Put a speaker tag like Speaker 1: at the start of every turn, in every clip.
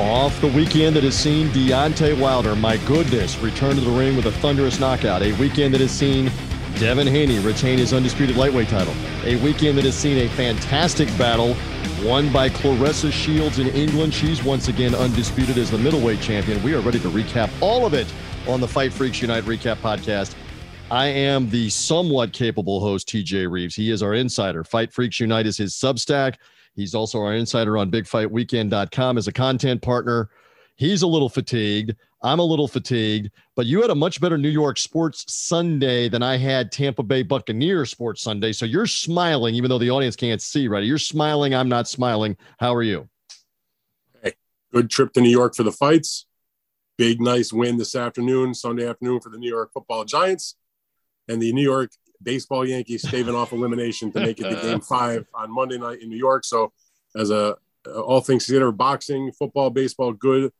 Speaker 1: Off the weekend that has seen Deontay Wilder, my goodness, return to the ring with a thunderous knockout. A weekend that has seen Devin Haney retain his undisputed lightweight title. A weekend that has seen a fantastic battle won by Claressa Shields in England. She's once again undisputed as the middleweight champion. We are ready to recap all of it on the Fight Freaks Unite Recap podcast. I am the somewhat capable host, TJ Reeves. He is our insider. Fight Freaks Unite is his Substack. He's also our insider on bigfightweekend.com as a content partner. He's a little fatigued. I'm a little fatigued, but you had a much better New York sports Sunday than I had Tampa Bay Buccaneers sports Sunday. So you're smiling, even though the audience can't see, right? You're smiling. I'm not smiling. How are you?
Speaker 2: Hey, good trip to New York for the fights. Big, nice win this afternoon, Sunday afternoon for the New York football Giants. And the New York baseball Yankees staving off elimination to make it to game five on Monday night in New York. So, as a uh, all things considered, boxing, football, baseball, good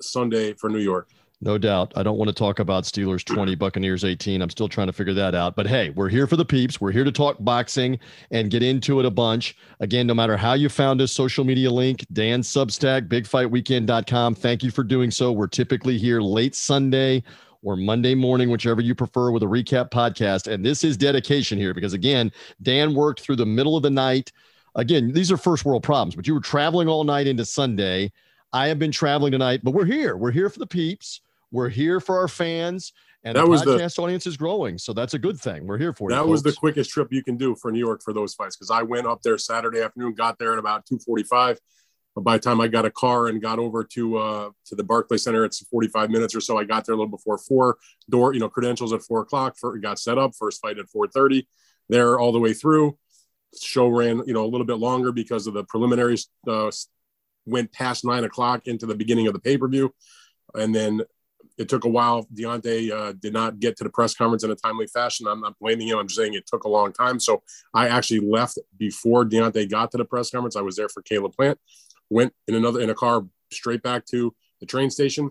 Speaker 2: Sunday for New York.
Speaker 1: No doubt. I don't want to talk about Steelers 20, Buccaneers 18. I'm still trying to figure that out. But hey, we're here for the peeps. We're here to talk boxing and get into it a bunch. Again, no matter how you found us, social media link, Dan Substack, bigfightweekend.com. Thank you for doing so. We're typically here late Sunday or Monday morning, whichever you prefer, with a recap podcast. And this is dedication here because, again, Dan worked through the middle of the night. Again, these are first world problems, but you were traveling all night into Sunday. I have been traveling tonight, but we're here. We're here for the peeps. We're here for our fans. And that the was podcast the, audience is growing. So that's a good thing. We're here for
Speaker 2: that
Speaker 1: you.
Speaker 2: That was the quickest trip you can do for New York for those fights because I went up there Saturday afternoon, got there at about 245 but by the time I got a car and got over to uh, to the Barclay Center, it's 45 minutes or so. I got there a little before four. Door, you know, credentials at four o'clock. For got set up. First fight at 4:30. There all the way through. Show ran, you know, a little bit longer because of the preliminaries. Uh, went past nine o'clock into the beginning of the pay per view, and then it took a while. Deontay uh, did not get to the press conference in a timely fashion. I'm not blaming him. I'm just saying it took a long time. So I actually left before Deontay got to the press conference. I was there for Caleb Plant went in another in a car straight back to the train station.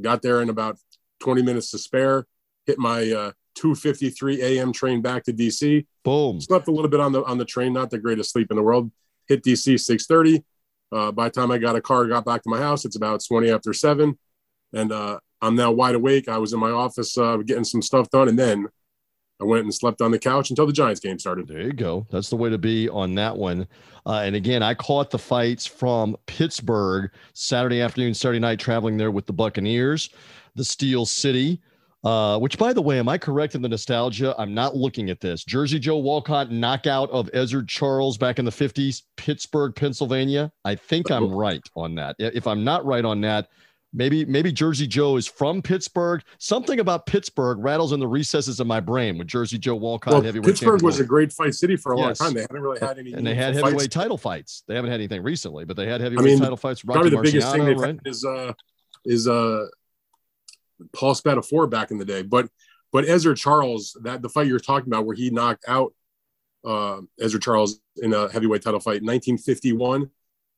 Speaker 2: Got there in about 20 minutes to spare. Hit my uh, 2:53 a.m. train back to DC.
Speaker 1: Boom.
Speaker 2: Slept a little bit on the on the train. Not the greatest sleep in the world. Hit DC 6:30. Uh, by the time I got a car, got back to my house, it's about 20 after seven, and uh, I'm now wide awake. I was in my office uh, getting some stuff done, and then I went and slept on the couch until the Giants game started.
Speaker 1: There you go. That's the way to be on that one. Uh, and again, I caught the fights from Pittsburgh Saturday afternoon, Saturday night, traveling there with the Buccaneers, the Steel City. Uh, which, by the way, am I correct in the nostalgia? I'm not looking at this. Jersey Joe Walcott knockout of Ezzard Charles back in the 50s, Pittsburgh, Pennsylvania. I think I'm right on that. If I'm not right on that, Maybe maybe Jersey Joe is from Pittsburgh. Something about Pittsburgh rattles in the recesses of my brain with Jersey Joe Walcott.
Speaker 2: Well, heavyweight Pittsburgh was a great fight city for a yes. long time. They haven't really had any.
Speaker 1: And they had heavyweight fights. title fights. They haven't had anything recently, but they had heavyweight I mean, title fights.
Speaker 2: Rocky probably the biggest thing they've right? had is uh is uh Paul Spadafora back in the day. But but Ezzard Charles, that the fight you're talking about where he knocked out uh, Ezzard Charles in a heavyweight title fight, 1951,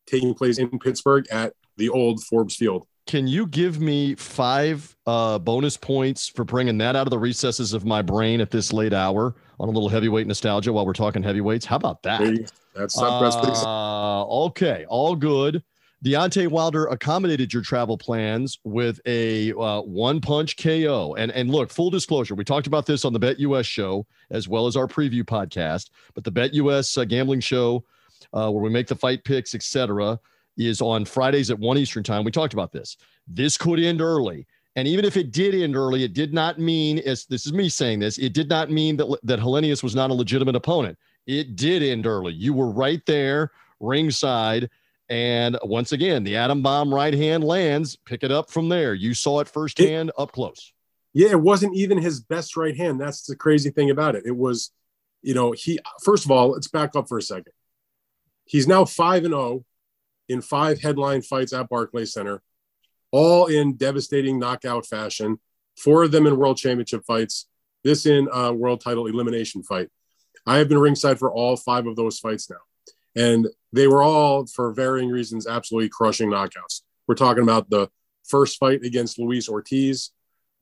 Speaker 2: taking place in Pittsburgh at the old Forbes Field.
Speaker 1: Can you give me five uh, bonus points for bringing that out of the recesses of my brain at this late hour on a little heavyweight nostalgia while we're talking heavyweights? How about that?
Speaker 2: That's not
Speaker 1: uh, okay, all good. Deontay Wilder accommodated your travel plans with a uh, one punch KO. And and look, full disclosure, we talked about this on the Bet US show as well as our preview podcast. But the Bet US uh, gambling show, uh, where we make the fight picks, etc is on Fridays at 1 Eastern time. We talked about this. This could end early. And even if it did end early, it did not mean, as this is me saying this, it did not mean that, that Helenius was not a legitimate opponent. It did end early. You were right there, ringside. And once again, the atom bomb right hand lands. Pick it up from there. You saw it firsthand it, up close.
Speaker 2: Yeah, it wasn't even his best right hand. That's the crazy thing about it. It was, you know, he, first of all, let's back up for a second. He's now 5 and 0 in five headline fights at Barclays Center, all in devastating knockout fashion. Four of them in world championship fights. This in a world title elimination fight. I have been ringside for all five of those fights now, and they were all for varying reasons absolutely crushing knockouts. We're talking about the first fight against Luis Ortiz.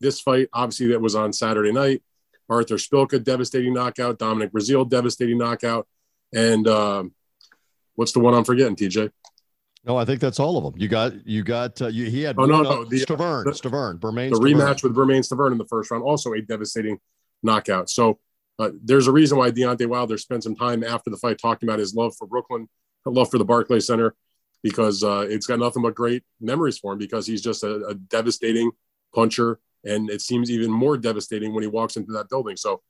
Speaker 2: This fight, obviously, that was on Saturday night. Artur Szpilka, devastating knockout. Dominic Breazeale, devastating knockout. And um, what's the one I'm forgetting, TJ?
Speaker 1: No, I think that's all of them. You got you got uh, you, he had
Speaker 2: oh, no, no,
Speaker 1: the, Stiverne, the, Stiverne, Bermane,
Speaker 2: the rematch with Bermane Stiverne in the first round, also a devastating knockout. So uh, there's a reason why Deontay Wilder spent some time after the fight talking about his love for Brooklyn, love for the Barclays Center, because uh, it's got nothing but great memories for him because he's just a, a devastating puncher, and it seems even more devastating when he walks into that building. So,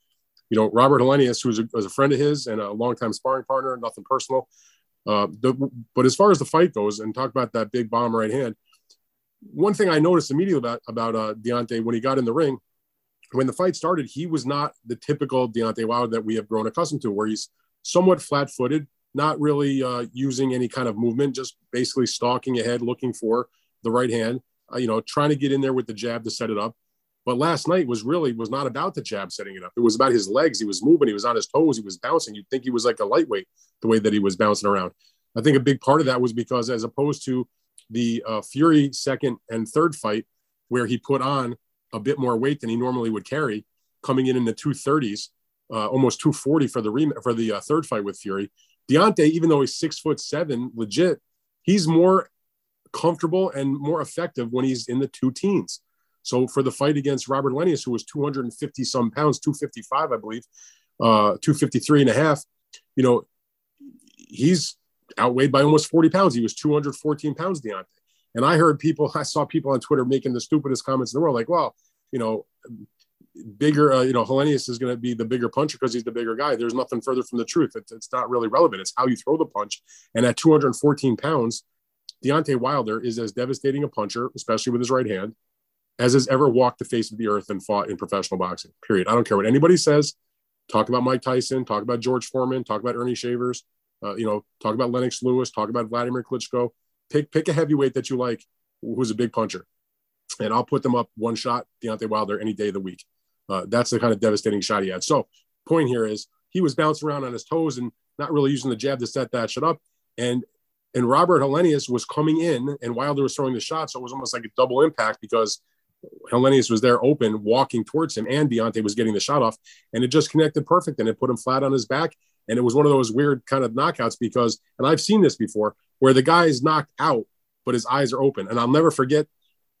Speaker 2: you know, Robert Helenius, who's a, was a friend of his and a longtime sparring partner, nothing personal, uh, the, but as far as the fight goes, and talk about that big bomb right hand, one thing I noticed immediately about about uh, Deontay when he got in the ring, when the fight started, he was not the typical Deontay Wilder that we have grown accustomed to, where he's somewhat flat-footed, not really uh, using any kind of movement, just basically stalking ahead, looking for the right hand, uh, you know, trying to get in there with the jab to set it up. But last night was really was not about the jab setting it up. It was about his legs. He was moving. He was on his toes. He was bouncing. You'd think he was like a lightweight the way that he was bouncing around. I think a big part of that was because as opposed to the uh, Fury second and third fight, where he put on a bit more weight than he normally would carry, coming in in the 230s, uh, almost 240 for the rem- for the uh, third fight with Fury. Deontay, even though he's six foot seven, legit, he's more comfortable and more effective when he's in the two teens. So for the fight against Robert Helenius, who was 250 some pounds, 255, I believe, uh, 253 and a half, you know, he's outweighed by almost 40 pounds. He was 214 pounds, Deontay. And I heard people, I saw people on Twitter making the stupidest comments in the world, like, well, you know, bigger, uh, you know, Helenius is going to be the bigger puncher because he's the bigger guy. There's nothing further from the truth. It's, it's not really relevant. It's how you throw the punch. And at 214 pounds, Deontay Wilder is as devastating a puncher, especially with his right hand, as has ever walked the face of the earth and fought in professional boxing. Period. I don't care what anybody says. Talk about Mike Tyson. Talk about George Foreman. Talk about Ernie Shavers. Uh, you know, talk about Lennox Lewis. Talk about Vladimir Klitschko. Pick pick a heavyweight that you like, who's a big puncher, and I'll put them up one shot. Deontay Wilder any day of the week. Uh, that's the kind of devastating shot he had. So, point here is he was bouncing around on his toes and not really using the jab to set that shit up. And and Robert Helenius was coming in, and Wilder was throwing the shot, so it was almost like a double impact because Helenius was there open, walking towards him, and Deontay was getting the shot off, and it just connected perfect, and it put him flat on his back. And it was one of those weird kind of knockouts because, and I've seen this before, where the guy is knocked out, but his eyes are open. And I'll never forget,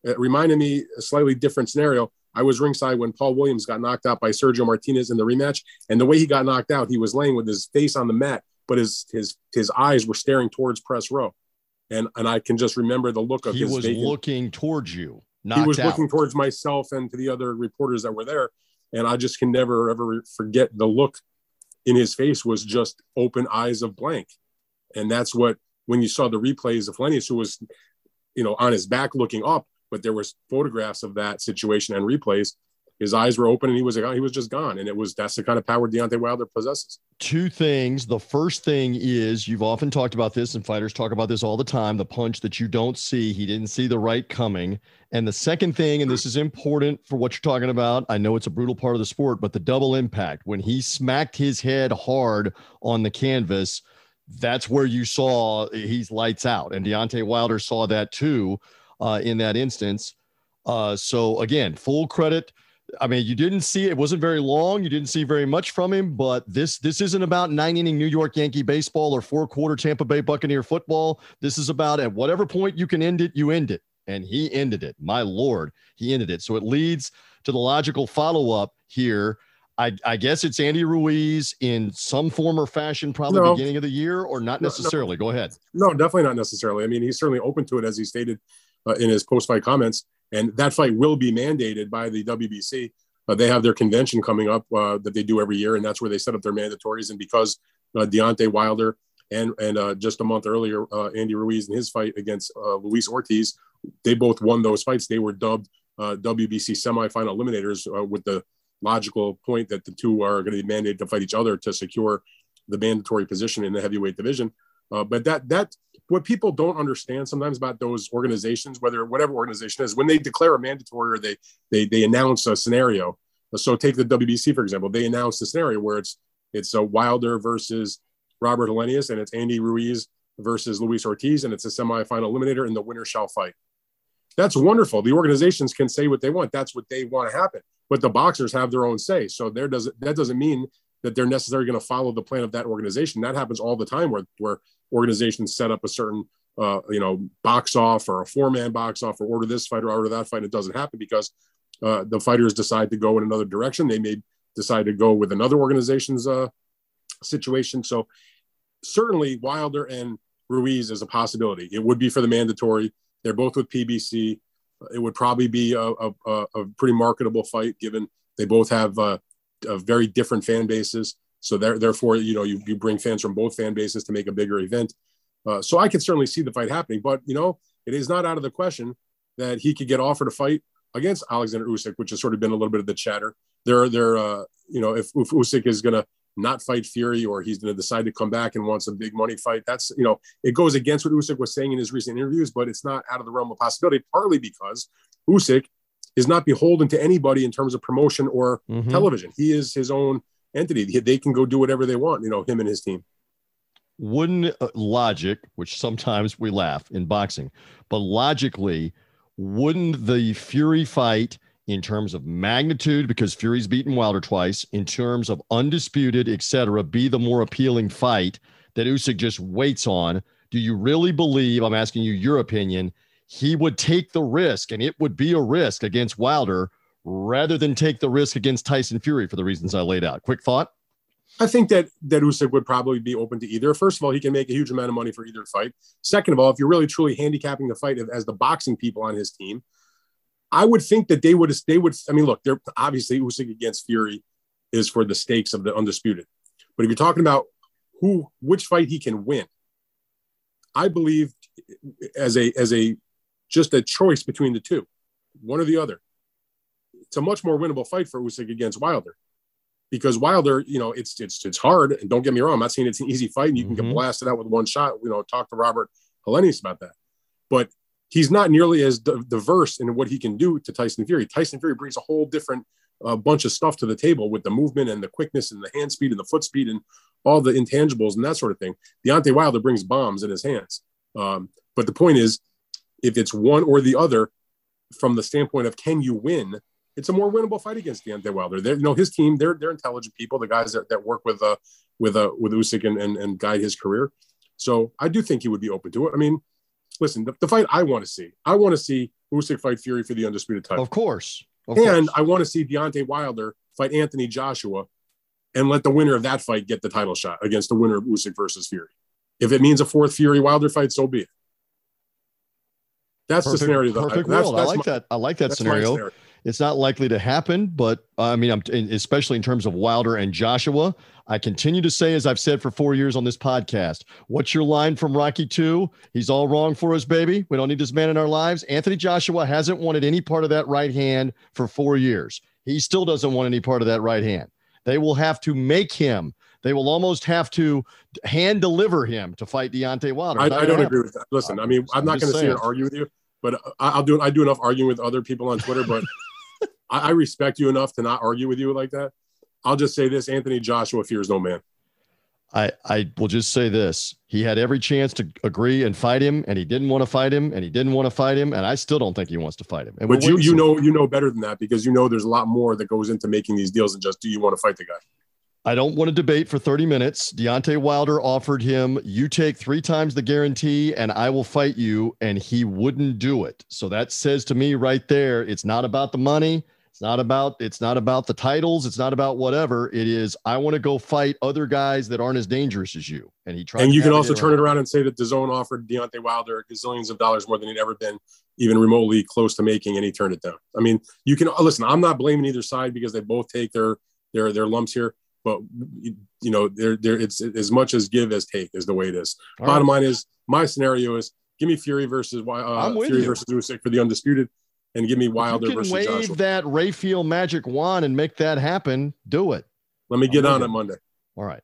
Speaker 2: it reminded me a slightly different scenario. I was ringside when Paul Williams got knocked out by Sergio Martinez in the rematch, and the way he got knocked out, he was laying with his face on the mat, but his his his eyes were staring towards press row, and and I can just remember the look of
Speaker 1: he
Speaker 2: his.
Speaker 1: was
Speaker 2: vacant,
Speaker 1: looking towards you
Speaker 2: he was
Speaker 1: out.
Speaker 2: looking towards myself and to the other reporters that were there and i just can never ever forget the look in his face was just open eyes of blank and that's what when you saw the replays of Helenius, who was you know on his back looking up but there was photographs of that situation and replays his eyes were open and he was he was just gone. And it was that's the kind of power Deontay Wilder possesses.
Speaker 1: Two things. The first thing is you've often talked about this, and fighters talk about this all the time. The punch that you don't see, he didn't see the right coming. And the second thing, and this is important for what you're talking about. I know it's a brutal part of the sport, but the double impact when he smacked his head hard on the canvas. That's where you saw he's lights out, and Deontay Wilder saw that too uh, in that instance. Uh, so again, full credit I mean, you didn't see it wasn't very long. You didn't see very much from him, but this this isn't about nine inning New York Yankee baseball or four quarter Tampa Bay Buccaneer football. This is about at whatever point you can end it, you end it. And he ended it. My lord, he ended it. So it leads to the logical follow up here. I, I, guess it's Andy Ruiz in some form or fashion, probably no. beginning of the year, or not necessarily.
Speaker 2: No,
Speaker 1: no. Go ahead.
Speaker 2: No, definitely not necessarily. I mean, he's certainly open to it, as he stated uh, in his post fight comments. And that fight will be mandated by the WBC. Uh, they have their convention coming up uh, that they do every year, and that's where they set up their mandatories. And because uh, Deontay Wilder and and uh, just a month earlier, uh, Andy Ruiz in his fight against uh, Luis Ortiz, they both won those fights. They were dubbed WBC semifinal eliminators with the logical point that the two are going to be mandated to fight each other to secure the mandatory position in the heavyweight division. But that that what people don't understand sometimes about those organizations, whether whatever organization is, when they declare a mandatory or they they they announce a scenario. So take the WBC for example, they announced a scenario where it's it's a Wilder versus Robert Helenius and it's Andy Ruiz versus Luis Ortiz and it's a semifinal eliminator and the winner shall fight. That's wonderful. The organizations can say what they want. That's what they want to happen. But the boxers have their own say. So there doesn't that doesn't mean that they're necessarily going to follow the plan of that organization. That happens all the time where, where organizations set up a certain uh, you know, box off or a four man box off or order this fight or order that fight. And It doesn't happen because uh, the fighters decide to go in another direction. They may decide to go with another organization's uh, situation. So certainly Wilder and Ruiz is a possibility. It would be for the mandatory. They're both with PBC. It would probably be a, a, a pretty marketable fight given they both have uh, very different fan bases. So there, therefore, you know, you, you bring fans from both fan bases to make a bigger event. Uh, so I can certainly see the fight happening, but you know, it is not out of the question that he could get offered a fight against Alexander Usyk, which has sort of been a little bit of the chatter. There, there, uh, you know, if, if Usyk is going to not fight Fury or he's going to decide to come back and wants a big money fight, that's you know, it goes against what Usyk was saying in his recent interviews, but it's not out of the realm of possibility. Partly because Usyk is not beholden to anybody in terms of promotion or mm-hmm. television. He is his own entity. They can go do whatever they want. You know, him and his team
Speaker 1: wouldn't uh, logic, which sometimes we laugh in boxing, but logically, wouldn't the Fury fight in terms of magnitude, because Fury's beaten Wilder twice, in terms of undisputed, etc., be the more appealing fight that Usyk just waits on? Do you really believe? I'm asking you your opinion. He would take the risk, and it would be a risk against Wilder rather than take the risk against Tyson Fury for the reasons I laid out. Quick thought.
Speaker 2: I think that that Usyk would probably be open to either. First of all, he can make a huge amount of money for either fight. Second of all, if you're really truly handicapping the fight as the boxing people on his team, I would think that they would they would. I mean, look, they're obviously Usyk against Fury is for the stakes of the undisputed. But if you're talking about who which fight he can win, I believe as a as a just a choice between the two, one or the other. It's a much more winnable fight for Usyk against Wilder because Wilder, you know, it's it's it's hard. And don't get me wrong, I'm not saying it's an easy fight and you can mm-hmm. get blasted out with one shot. You know, talk to Robert Helenius about that. But he's not nearly as diverse in what he can do to Tyson Fury. Tyson Fury brings a whole different uh, bunch of stuff to the table with the movement and the quickness and the hand speed and the foot speed and all the intangibles and that sort of thing. Deontay Wilder brings bombs in his hands. Um, but the point is, if it's one or the other, from the standpoint of can you win, it's a more winnable fight against Deontay Wilder. They're, you know, his team, they're they're intelligent people, the guys that, that work with uh with uh with Usyk and, and, and guide his career. So I do think he would be open to it. I mean, listen, the, the fight I want to see, I want to see Usyk fight Fury for the undisputed title.
Speaker 1: Of course.
Speaker 2: Of and course. I want to see Deontay Wilder fight Anthony Joshua and let the winner of that fight get the title shot against the winner of Usyk versus Fury. If it means a fourth Fury Wilder fight, so be it. That's perfect, the scenario.
Speaker 1: Perfect I, world. That's, I like my, that. I like that scenario. scenario. It's not likely to happen, but uh, I mean, I'm especially in terms of Wilder and Joshua. I continue to say, as I've said for four years on this podcast, what's your line from Rocky Two? He's all wrong for us, baby. We don't need this man in our lives. Anthony Joshua hasn't wanted any part of that right hand for four years. He still doesn't want any part of that right hand. They will have to make him. They will almost have to hand deliver him to fight Deontay Wilder.
Speaker 2: I, I don't happen. agree with that. Listen, I mean, I'm, I'm not going to sit and argue with you, but I'll do I do enough arguing with other people on Twitter, but I, I respect you enough to not argue with you like that. I'll just say this: Anthony Joshua fears no man.
Speaker 1: I, I will just say this. He had every chance to agree and fight him, and he didn't want to fight him, and he didn't want to fight him, and I still don't think he wants to fight him. And
Speaker 2: but you you know you know better than that because you know there's a lot more that goes into making these deals than just do you want to fight the guy.
Speaker 1: I don't want to debate for 30 minutes. Deontay Wilder offered him, you take three times the guarantee and I will fight you. And he wouldn't do it. So that says to me right there, it's not about the money. It's not about it's not about the titles. It's not about whatever. It is I want to go fight other guys that aren't as dangerous as you. And he tried.
Speaker 2: And you can also turn it around and say that the zone offered Deontay Wilder gazillions of dollars more than he'd ever been even remotely close to making, and he turned it down. I mean, you can listen. I'm not blaming either side because they both take their their their lumps here. But you know, there there it's as much as give as take is the way it is. All Bottom right. line is my scenario is give me Fury versus uh, Fury you. versus Usyk for the undisputed and give me Wilder
Speaker 1: you can
Speaker 2: versus
Speaker 1: wave
Speaker 2: Joshua.
Speaker 1: that Rafael magic wand and make that happen. Do it.
Speaker 2: Let me get on it Monday.
Speaker 1: All right.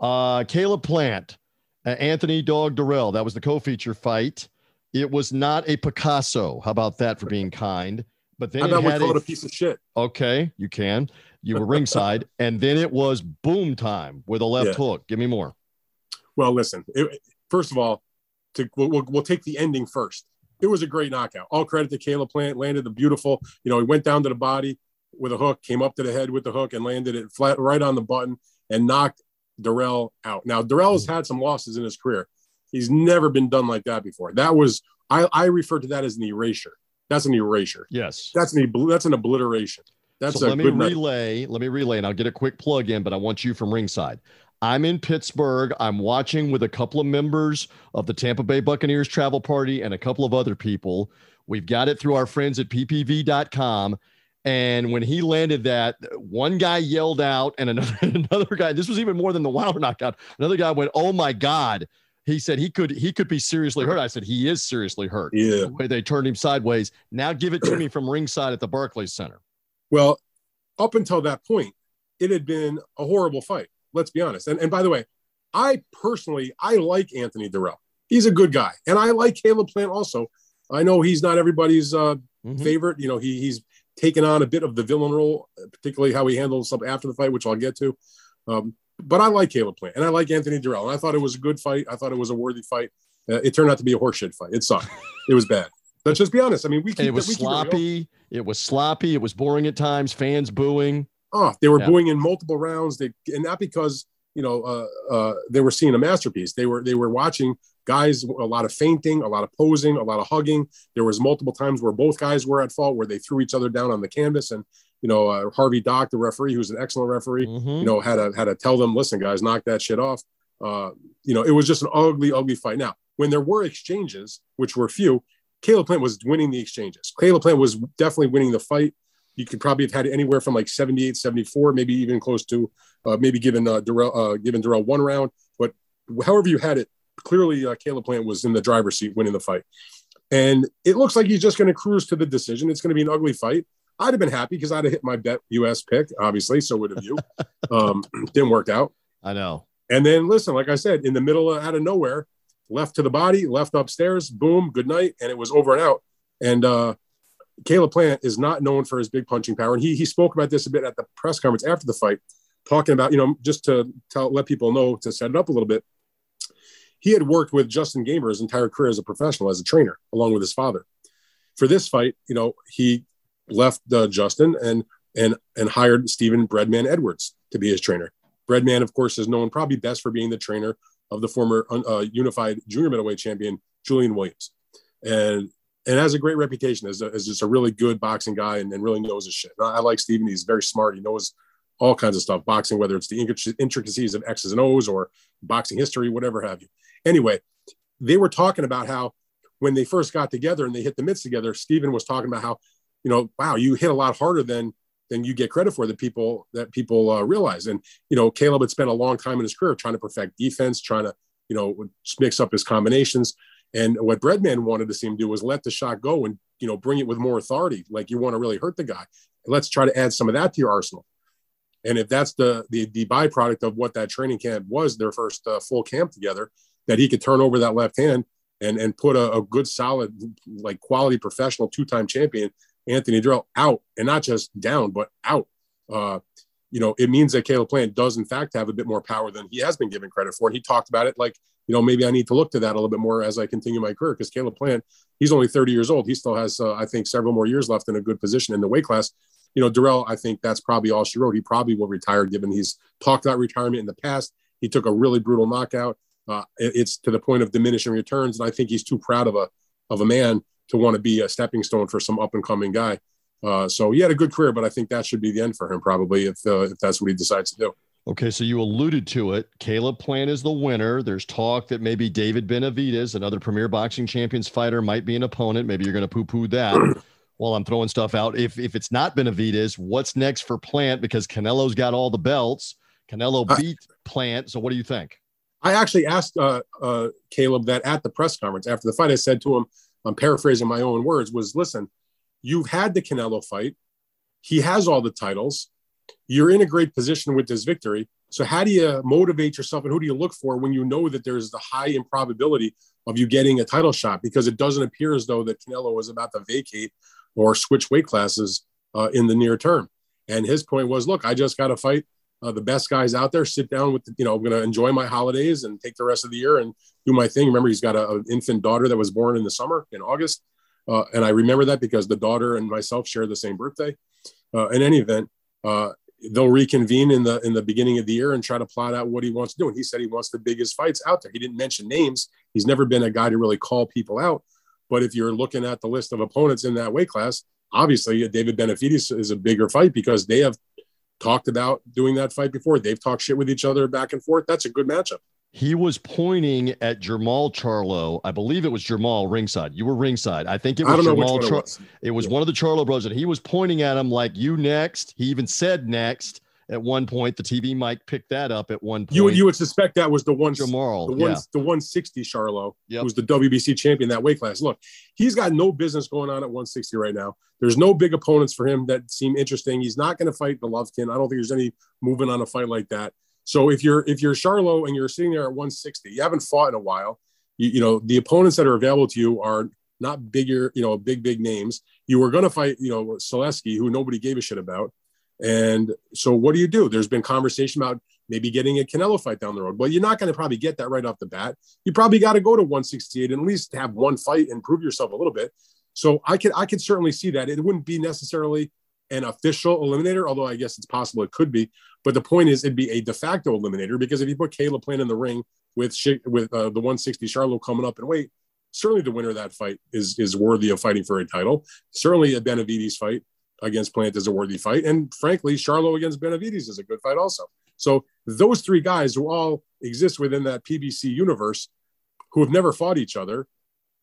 Speaker 1: Uh, Caleb Plant, uh, Anthony Dog Dirrell. That was the co-feature fight. It was not a Picasso. How about that for being kind? But then
Speaker 2: How about
Speaker 1: we
Speaker 2: call it a piece of shit?
Speaker 1: Okay, you can. You were ringside, and then it was boom time with a left yeah. hook. Give me more.
Speaker 2: Well, listen. It, first of all, to we'll, we'll, we'll take the ending first it was a great knockout. All credit to Caleb Plant, landed the beautiful, you know, he went down to the body with a hook, came up to the head with the hook and landed it flat right on the button and knocked Dirrell out. Now, Dirrell has mm. had some losses in his career. He's never been done like that before. That was I, I refer to that as an erasure. That's an erasure.
Speaker 1: Yes.
Speaker 2: That's an that's an obliteration. That's
Speaker 1: so
Speaker 2: a
Speaker 1: let me
Speaker 2: good night.
Speaker 1: relay. Let me relay, and I'll get a quick plug in. But I want you from ringside. I'm in Pittsburgh. I'm watching with a couple of members of the Tampa Bay Buccaneers travel party and a couple of other people. We've got it through our friends at ppv.com. And when he landed that, one guy yelled out, and another another guy. This was even more than the Wilder knockout. Another guy went, "Oh my god!" He said he could he could be seriously hurt. I said he is seriously hurt.
Speaker 2: Yeah.
Speaker 1: The way they turned him sideways. Now give it to me from ringside at the Barclays Center.
Speaker 2: Well, up until that point, it had been a horrible fight. Let's be honest. And, and by the way, I personally I like Anthony Dirrell. He's a good guy, and I like Caleb Plant also. I know he's not everybody's uh,
Speaker 1: Mhm.
Speaker 2: favorite. You know, he he's taken on a bit of the villain role, particularly how he handles stuff after the fight, which I'll get to. Um, but I like Caleb Plant, and I like Anthony Dirrell, and I thought it was a good fight. I thought it was a worthy fight. Uh, it turned out to be a horseshit fight. It sucked. it was bad. Let's just be honest. I mean, we keep
Speaker 1: And it was
Speaker 2: we
Speaker 1: sloppy. It was sloppy. It was boring at times. Fans booing.
Speaker 2: Oh, they were
Speaker 1: Yeah.
Speaker 2: booing in multiple rounds. They and not because you know uh, uh, they were seeing a masterpiece. They were they were watching guys a lot of fainting, a lot of posing, a lot of hugging. There was multiple times where both guys were at fault, where they threw each other down on the canvas, and you know uh, Harvey Dock, the referee, who's an excellent referee,
Speaker 1: Mhm.
Speaker 2: you know had to had to tell them, listen, guys, knock that shit off. Uh, you know, it was just an ugly, ugly fight. Now, when there were exchanges, which were few, Caleb Plant was winning the exchanges. Caleb Plant was definitely winning the fight. You could probably have had anywhere from like 78, 74, maybe even close to uh, maybe given uh, Dirrell, uh, given Dirrell one round. But however you had it, clearly uh, Caleb Plant was in the driver's seat winning the fight. And it looks like he's just going to cruise to the decision. It's going to be an ugly fight. I'd have been happy because I'd have hit my bet US pick, obviously. So would have you. um, didn't work out.
Speaker 1: I know.
Speaker 2: And then listen, like I said, in the middle of, out of nowhere, left to the body, left upstairs, boom, good night, and it was over and out. And uh, Caleb Plant is not known for his big punching power, and he he spoke about this a bit at the press conference after the fight, talking about you know just to tell let people know to set it up a little bit. He had worked with Justin Gamber his entire career as a professional, as a trainer, along with his father. For this fight, you know, he left uh, Justin and and and hired Stephen Breadman Edwards to be his trainer. Breadman, of course, is known probably best for being the trainer of the former uh, unified junior middleweight champion Julian Williams, and and has a great reputation as, a, as just a really good boxing guy and, and really knows his shit. I, I like Stephen; he's very smart. He knows all kinds of stuff, boxing, whether it's the intricacies of X's and O's or boxing history, whatever have you. Anyway, they were talking about how when they first got together and they hit the mitts together, Stephen was talking about how, you know, wow, you hit a lot harder than than you get credit for that people that people uh, realize. And you know, Caleb had spent a long time in his career trying to perfect defense, trying to you know mix up his combinations. And what Breadman wanted to see him do was let the shot go and you know bring it with more authority. Like you want to really hurt the guy. Let's try to add some of that to your arsenal. And if that's the the, the byproduct of what that training camp was, their first uh, full camp together, that he could turn over that left hand and and put a, a good, solid, like quality professional two time champion Anthony Dirrell out, and not just down, but out. Uh, you know, it means that Caleb Plant does in fact have a bit more power than he has been given credit for. And he talked about it like, you know, maybe I need to look to that a little bit more as I continue my career because Caleb Plant, he's only 30 years old. He still has, uh, I think, several more years left in a good position in the weight class. You know, Dirrell, I think that's probably all she wrote. He probably will retire, given he's talked about retirement in the past. He took a really brutal knockout. Uh, it's to the point of diminishing returns, and I think he's too proud of a of a man to want to be a stepping stone for some up and coming guy. Uh, so he had a good career, but I think that should be the end for him, probably, if uh, if that's what he decides to do.
Speaker 1: Okay, so you alluded to it. Caleb Plant is the winner. There's talk that maybe David Benavidez, another premier boxing champions fighter, might be an opponent. Maybe you're going to poo-poo that while I'm throwing stuff out. If if it's not Benavidez, what's next for Plant? Because Canelo's got all the belts. Canelo beat Plant. So what do you think?
Speaker 2: I actually asked uh, uh, Caleb that at the press conference after the fight. I said to him, I'm paraphrasing my own words, was listen, you've had the Canelo fight. He has all the titles. You're in a great position with this victory. So how do you motivate yourself and who do you look for when you know that there's the high improbability of you getting a title shot? Because it doesn't appear as though that Canelo is about to vacate or switch weight classes uh, in the near term. And his point was, look, I just got to fight uh, the best guys out there, sit down with, you know, I'm going to enjoy my holidays and take the rest of the year and do my thing. Remember, he's got an infant daughter that was born in the summer in August. Uh, and I remember that because the daughter and myself share the same birthday. Uh, in any event, uh, they'll reconvene in the in the beginning of the year and try to plot out what he wants to do. And he said he wants the biggest fights out there. He didn't mention names. He's never been a guy to really call people out. But if you're looking at the list of opponents in that weight class, obviously David Benavidez is a bigger fight because they have talked about doing that fight before. They've talked shit with each other back and forth. That's a good matchup.
Speaker 1: He was pointing at Jermall Charlo. I believe it was Jermall ringside. You were ringside. I think it was Jermall. Char- it was, it was yeah. one of the Charlo brothers, and he was pointing at him like "you next." He even said "next." At one point. The TV mic picked that up at one point.
Speaker 2: You would you would suspect that was the one
Speaker 1: Jermall,
Speaker 2: the one
Speaker 1: yeah.
Speaker 2: the 160 Charlo, yep. who's the WBC champion that weight class. Look, he's got no business going on at 160 right now. There's no big opponents for him that seem interesting. He's not going to fight the Golovkin. I don't think there's any moving on a fight like that. So if you're if you're Charlo and you're sitting there at 160, you haven't fought in a while. You, you know the opponents that are available to you are not bigger, you know, big big names. You were going to fight, you know, Zaleski, who nobody gave a shit about. And so what do you do? There's been conversation about maybe getting a Canelo fight down the road. Well, you're not going to probably get that right off the bat. You probably got to go to 168 and at least have one fight and prove yourself a little bit. So I could I could certainly see that. It wouldn't be necessarily an official eliminator, although I guess it's possible it could be. But the point is, it'd be a de facto eliminator because if you put Caleb Plant in the ring with with uh, the 160 Charlo coming up and wait, certainly the winner of that fight is is worthy of fighting for a title. Certainly a Benavidez fight against Plant is a worthy fight. And frankly, Charlo against Benavidez is a good fight also. So those three guys who all exist within that PBC universe who have never fought each other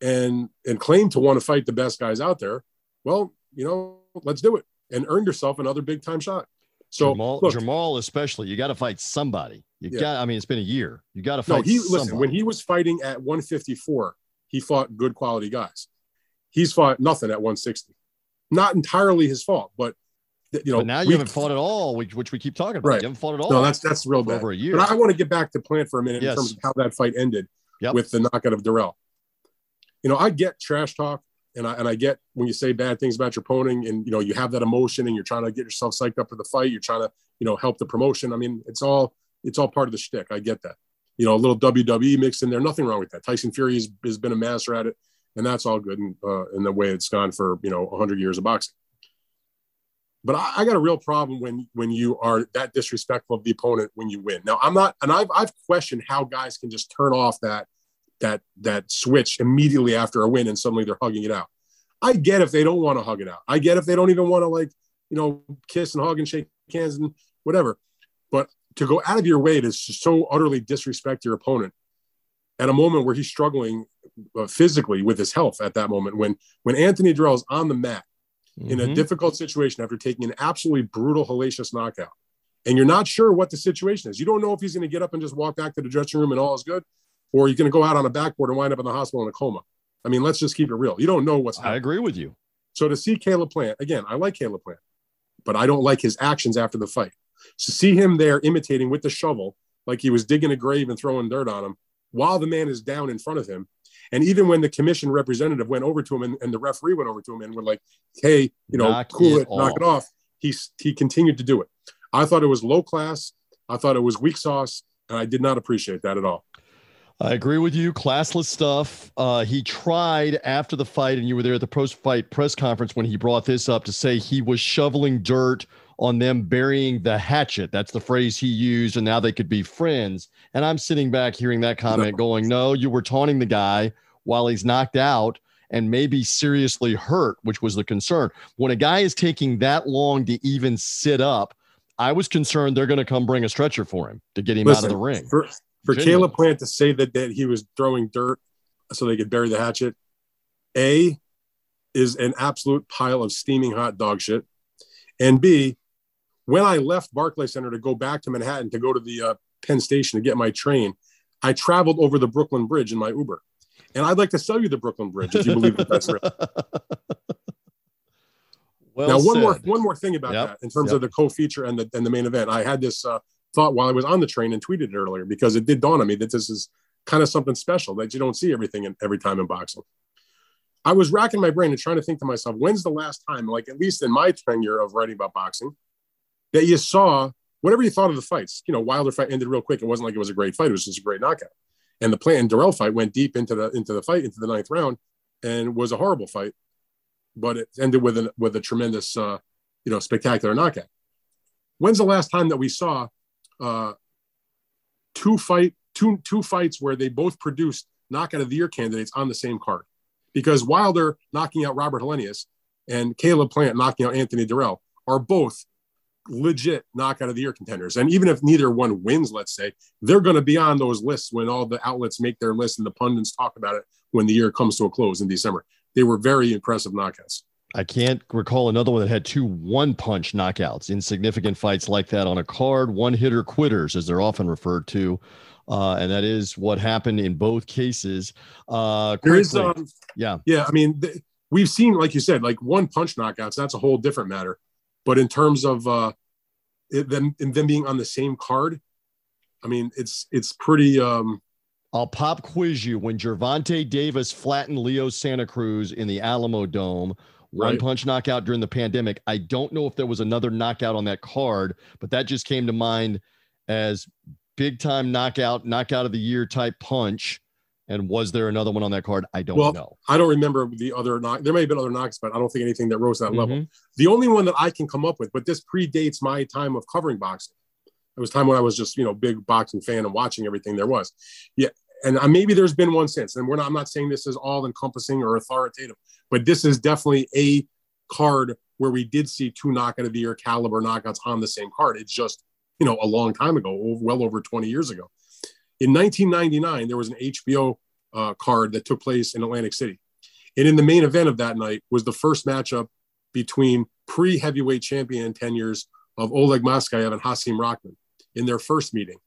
Speaker 2: and and claim to want to fight the best guys out there, well, you know, let's do it and earn yourself another big time shot. So
Speaker 1: Jermall, look, Jermall especially, you got to fight somebody. You yeah. got, I mean, it's been a year. You got to fight. No,
Speaker 2: he somebody. listen when he was fighting at 154, he fought good quality guys. He's fought nothing at 160 not entirely his fault, but you know.
Speaker 1: But now you we, haven't fought at all, which, which we keep talking about.
Speaker 2: Right.
Speaker 1: You haven't fought at all.
Speaker 2: No, that's that's real bad.
Speaker 1: Over a year.
Speaker 2: But I, want to get back to Plant for a minute yes. in terms of how that fight ended
Speaker 1: yep.
Speaker 2: with the knockout of Dirrell. You know, I get trash talk, and I and I get when you say bad things about your opponent, and you know you have that emotion, and you're trying to get yourself psyched up for the fight. You're trying to you know help the promotion. I mean, it's all it's all part of the shtick. I get that. You know, a little WWE mixed in there. Nothing wrong with that. Tyson Fury has, has been a master at it, and that's all good in, uh, in the way it's gone for you know 100 years of boxing. But I, I, got a real problem when when you are that disrespectful of the opponent when you win. Now I'm not, and I've I've questioned how guys can just turn off that that that switch immediately after a win and suddenly they're hugging it out. I get if they don't want to hug it out. I get if they don't even want to like you know kiss and hug and shake hands and whatever. But to go out of your way to so utterly disrespect your opponent at a moment where he's struggling uh, physically with his health at that moment when when Anthony Dirrell is on the mat mm-hmm. in a mm-hmm. difficult situation after taking an absolutely brutal, hellacious knockout. And you're not sure what the situation is. You don't know if he's going to get up and just walk back to the dressing room and all is good, or you're going to go out on a backboard and wind up in the hospital in a coma. I mean, let's just keep it real. You don't know what's happening.
Speaker 1: I agree with you.
Speaker 2: So to see Caleb Plant, again, I like Caleb Plant, but I don't like his actions after the fight. To see him there imitating with the shovel, like he was digging a grave and throwing dirt on him, while the man is down in front of him, and even when the commission representative went over to him and, and the referee went over to him and were like, hey, you know, knock cool it, it knock it off, he, he continued to do it. I thought it was low class. I thought it was weak sauce. And I did not appreciate that at all.
Speaker 1: I agree with you. Classless stuff. Uh, he tried after the fight, and you were there at the post fight press conference when he brought this up to say he was shoveling dirt on them burying the hatchet. That's the phrase he used, and now they could be friends. And I'm sitting back hearing that comment going, No, you were taunting the guy while he's knocked out and maybe seriously hurt, which was the concern. When a guy is taking that long to even sit up, I was concerned they're going to come bring a stretcher for him to get him Listen, out of the ring.
Speaker 2: For, for Caleb Plant to say that, that he was throwing dirt so they could bury the hatchet, A, is an absolute pile of steaming hot dog shit. And B, when I left Barclay Center to go back to Manhattan to go to the uh, Penn Station to get my train, I traveled over the Brooklyn Bridge in my Uber. And I'd like to sell you the Brooklyn Bridge if you believe that that's real. Well now, one said. more one more thing about yep. that in terms yep. of the co-feature and the and the main event. I had this uh, thought while I was on the train and tweeted it earlier because it did dawn on me that this is kind of something special that you don't see everything in, every time in boxing. I was racking my brain and trying to think to myself, when's the last time, like at least in my tenure of writing about boxing, that you saw whatever you thought of the fights. You know, Wilder fight ended real quick. It wasn't like it was a great fight. It was just a great knockout. And the Plant and Dirrell fight went deep into the into the fight into the ninth round, and was a horrible fight, but it ended with a with a tremendous, uh, you know, spectacular knockout. when's the last time that we saw uh, two fight two two fights where they both produced knockout of the year candidates on the same card? Because Wilder knocking out Robert Helenius and Caleb Plant knocking out Anthony Dirrell are both legit knockout of the year contenders. And even if neither one wins, let's say, they're going to be on those lists when all the outlets make their list and the pundits talk about it when the year comes to a close in December. They were very impressive knockouts.
Speaker 1: I can't recall another one that had two one punch knockouts in significant fights like that on a card, one hitter quitters, as they're often referred to. Uh, and that is what happened in both cases. Uh,
Speaker 2: there is, um, yeah, yeah. I mean, th- we've seen, like you said, like one punch knockouts. That's a whole different matter. But in terms of uh, it, them them being on the same card, I mean, it's it's pretty. Um,
Speaker 1: I'll pop quiz you when Gervonta Davis flattened Leo Santa Cruz in the Alamodome one right. punch knockout during the pandemic. I don't know if there was another knockout on that card, but that just came to mind as big time knockout, knockout of the year type punch. And was there another one on that card? I don't well, know.
Speaker 2: I don't remember the other knock. There may have been other knocks, but I don't think anything that rose that mm-hmm. level. The only one that I can come up with, but this predates my time of covering boxing. It was time when I was just, you know, big boxing fan and watching everything there was. Yeah. And maybe there's been one since. And we're not, I'm not saying this is all encompassing or authoritative, but this is definitely a card where we did see two knockout of the year caliber knockouts on the same card. It's just, you know, a long time ago, well over 20 years ago. In 1999, there was an HBO uh, card that took place in Atlantic City. And in the main event of that night was the first matchup between pre heavyweight champion 10 years of Oleg Maskaev and Hasim Rahman in their first meeting.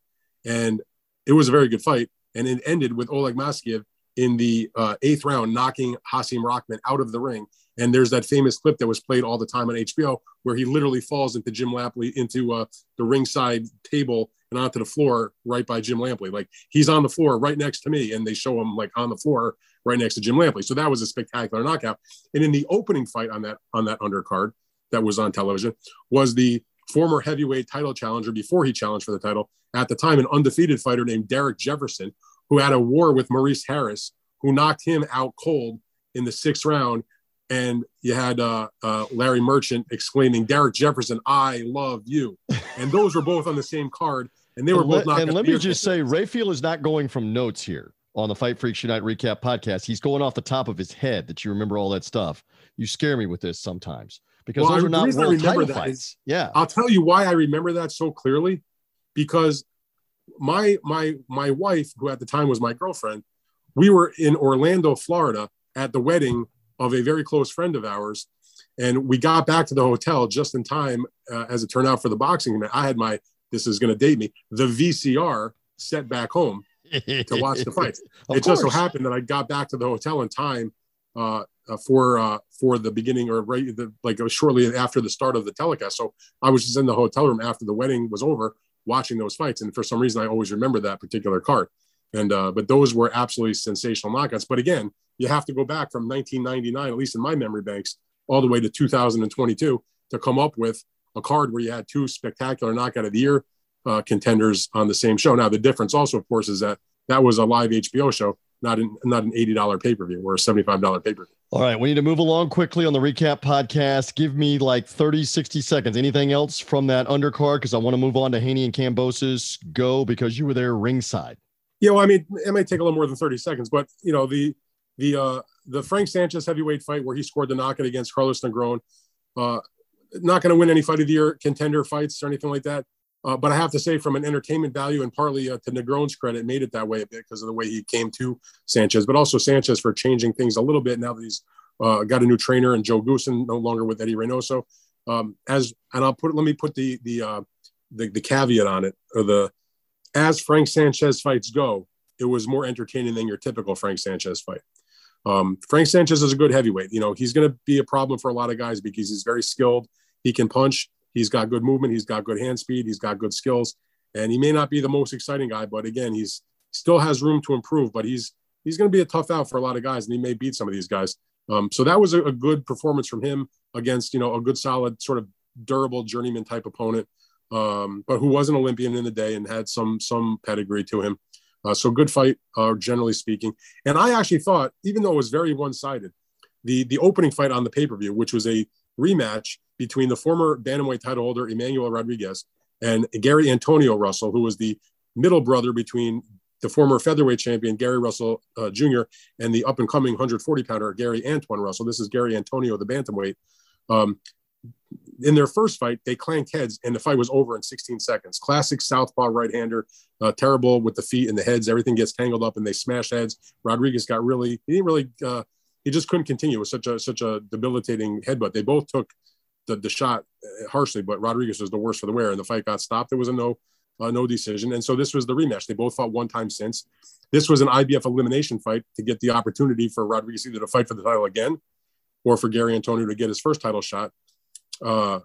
Speaker 2: And it was a very good fight. And it ended with Oleg Maskaev in the uh, eighth round, knocking Hasim Rahman out of the ring. And there's that famous clip that was played all the time on HBO where he literally falls into Jim Lampley into uh, the ringside table and onto the floor right by Jim Lampley. Like he's on the floor right next to me, and they show him like on the floor right next to Jim Lampley. So that was a spectacular knockout. And in the opening fight on that on that undercard that was on television was the former heavyweight title challenger before he challenged for the title at the time, an undefeated fighter named Derek Jefferson, who had a war with Maurice Harris, who knocked him out cold in the sixth round. And you had uh, uh, Larry Merchant exclaiming, Derek Jefferson, I love you. And those were both on the same card. And they were both
Speaker 1: And let me just say, Rafael is not going from notes here on the Fight Freaks Unite recap podcast. He's going off the top of his head that you remember all that stuff. You scare me with this sometimes because well, those are not world title fights. Is,
Speaker 2: yeah. I'll tell you why I remember that so clearly because my my my wife, who at the time was my girlfriend, we were in Orlando, Florida, at the wedding of a very close friend of ours, and we got back to the hotel just in time, uh, as it turned out, for the boxing event. I had my this is going to date me the VCR set back home to watch the fights. it course. just so happened that I got back to the hotel in time uh, uh, for uh, for the beginning or right the, like shortly after the start of the telecast. So I was just in the hotel room after the wedding was over, watching those fights. And for some reason, I always remember that particular card. And uh, but those were absolutely sensational knockouts. But again, you have to go back from 1999, at least in my memory banks, all the way to 2022 to come up with a card where you had two spectacular knockout of the year uh, contenders on the same show. Now the difference also, of course, is that that was a live HBO show, not an not an eighty dollar pay per view or a seventy five dollar pay per view.
Speaker 1: All right, we need to move along quickly on the recap podcast. Give me like 30, 60 seconds. Anything else from that undercard? Because I want to move on to Haney and Kambosos go because you were there ringside.
Speaker 2: Yeah, well, I mean, it may take a little more than 30 seconds, but you know, the the uh the Frank Sanchez heavyweight fight where he scored the knockout against Carlos Negron, uh, not going to win any fight of the year contender fights or anything like that. Uh, but I have to say, from an entertainment value and partly uh, to Negron's credit, made it that way a bit because of the way he came to Sanchez, but also Sanchez for changing things a little bit now that he's uh, got a new trainer and Joe Goossen no longer with Eddie Reynoso. Um, as and I'll put let me put the the, uh, the the caveat on it or the as Frank Sanchez fights go, it was more entertaining than your typical Frank Sanchez fight. Um, Frank Sanchez is a good heavyweight. You know, he's going to be a problem for a lot of guys because he's very skilled. He can punch. He's got good movement. He's got good hand speed. He's got good skills. And he may not be the most exciting guy, but again, he's still has room to improve. But he's he's going to be a tough out for a lot of guys, and he may beat some of these guys. Um, so that was a, a, good performance from him against you know a good, solid, sort of durable journeyman type opponent, um, but who was an Olympian in the day and had some some pedigree to him. Uh, so good fight, uh, generally speaking. And I actually thought, even though it was very one sided, the the opening fight on the pay per view, which was a rematch between the former bantamweight title holder Emmanuel Rodriguez and Gary Antonio Russell, who was the middle brother between the former featherweight champion Gary Russell uh, Jr. and the up and coming 140 pounder Gary Antoine Russell. This is Gary Antonio, the bantamweight. Um, in their first fight, they clanked heads, and the fight was over in 16 seconds. Classic southpaw right-hander, uh, terrible with the feet and the heads. Everything gets tangled up, and they smash heads. Rodriguez got really, he didn't really, uh, he just couldn't continue. with such a such a debilitating headbutt. They both took the, the shot uh, harshly, but Rodriguez was the worst for the wear, and the fight got stopped. There was a no uh, no decision, and so this was the rematch. They both fought one time since. This was an IBF elimination fight to get the opportunity for Rodriguez either to fight for the title again, or for Gary Antonio to get his first title shot. Uh,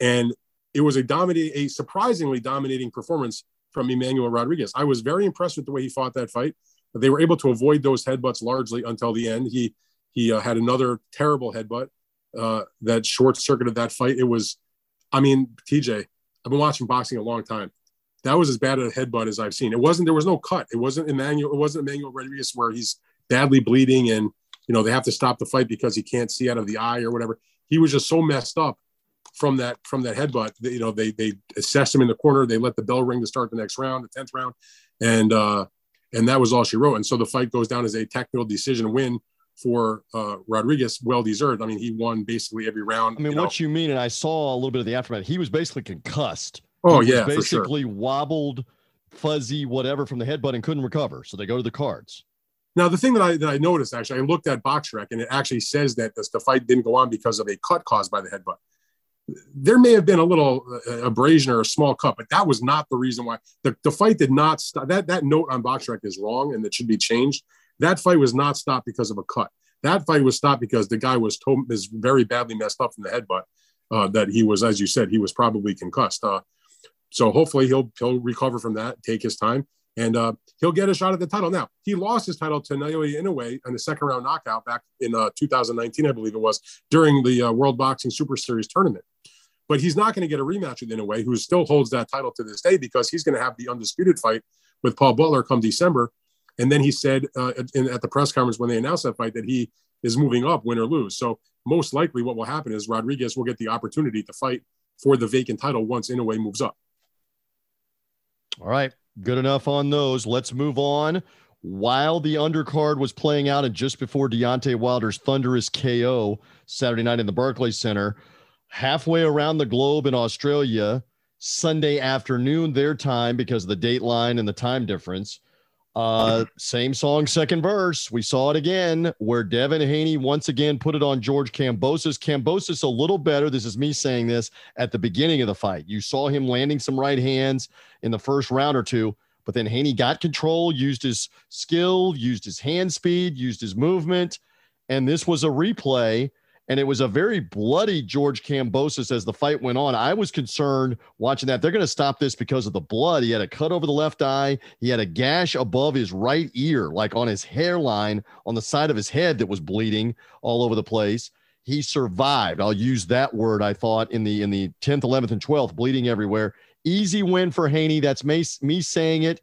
Speaker 2: and it was a dominating, a surprisingly dominating performance from Emmanuel Rodriguez. I was very impressed with the way he fought that fight. They were able to avoid those headbutts largely until the end. He he uh, had another terrible headbutt uh, that short circuited that fight. It was, I mean, TJ, I've been watching boxing a long time. That was as bad a headbutt as I've seen. It wasn't. There was no cut. It wasn't Emmanuel. It wasn't Emmanuel Rodriguez where he's badly bleeding and you know they have to stop the fight because he can't see out of the eye or whatever. He was just so messed up from that from that headbutt. That, You know, they they assessed him in the corner. They let the bell ring to start the next round, the tenth round, and uh, and that was all she wrote. And so the fight goes down as a technical decision win for uh, Rodriguez, well deserved. I mean, he won basically every round.
Speaker 1: I mean,
Speaker 2: you know.
Speaker 1: what you mean, and I saw a little bit of the aftermath. He was basically concussed.
Speaker 2: Oh
Speaker 1: He
Speaker 2: yeah, for sure.
Speaker 1: basically wobbled, fuzzy, whatever from the headbutt and couldn't recover. So they go to the cards.
Speaker 2: Now the thing that I that I noticed actually, I looked at BoxRec and it actually says that the fight didn't go on because of a cut caused by the headbutt. There may have been a little uh, abrasion or a small cut, but that was not the reason why the, the fight did not stop. That that note on BoxRec is wrong and it should be changed. That fight was not stopped because of a cut. That fight was stopped because the guy was told is very badly messed up from the headbutt. Uh, that he was, as you said, he was probably concussed. Uh, so hopefully he'll he'll recover from that, take his time, and uh, he'll get a shot at the title. Now he lost his title to Naoya Inoue in the second round knockout back in uh, 2019, I believe it was, during the uh, World Boxing Super Series tournament. But he's not going to get a rematch with Inoue, who still holds that title to this day because he's going to have the undisputed fight with Paul Butler come December. And then he said uh, in, at the press conference when they announced that fight that he is moving up, win or lose. So most likely, what will happen is Rodriguez will get the opportunity to fight for the vacant title once Inoue moves up.
Speaker 1: All right. Good enough on those. Let's move on. While the undercard was playing out and just before Deontay Wilder's thunderous KO Saturday night in the Barclays Center, halfway around the globe in Australia, Sunday afternoon, their time, because of the date line and the time difference. Uh, same song, second verse. We saw it again where Devin Haney once again put it on George Kambosos. Kambosos a little better. This is me saying this at the beginning of the fight. You saw him landing some right hands in the first round or two, but then Haney got control, used his skill, used his hand speed, used his movement, and this was a replay and it was a very bloody George Kambosos as the fight went on. I was concerned watching that. They're going to stop this because of the blood. He had a cut over the left eye. He had a gash above his right ear, like on his hairline on the side of his head that was bleeding all over the place. He survived. I'll use that word. I thought in the in the 10th, 11th, and 12th, bleeding everywhere. Easy win for Haney. That's me, me saying it.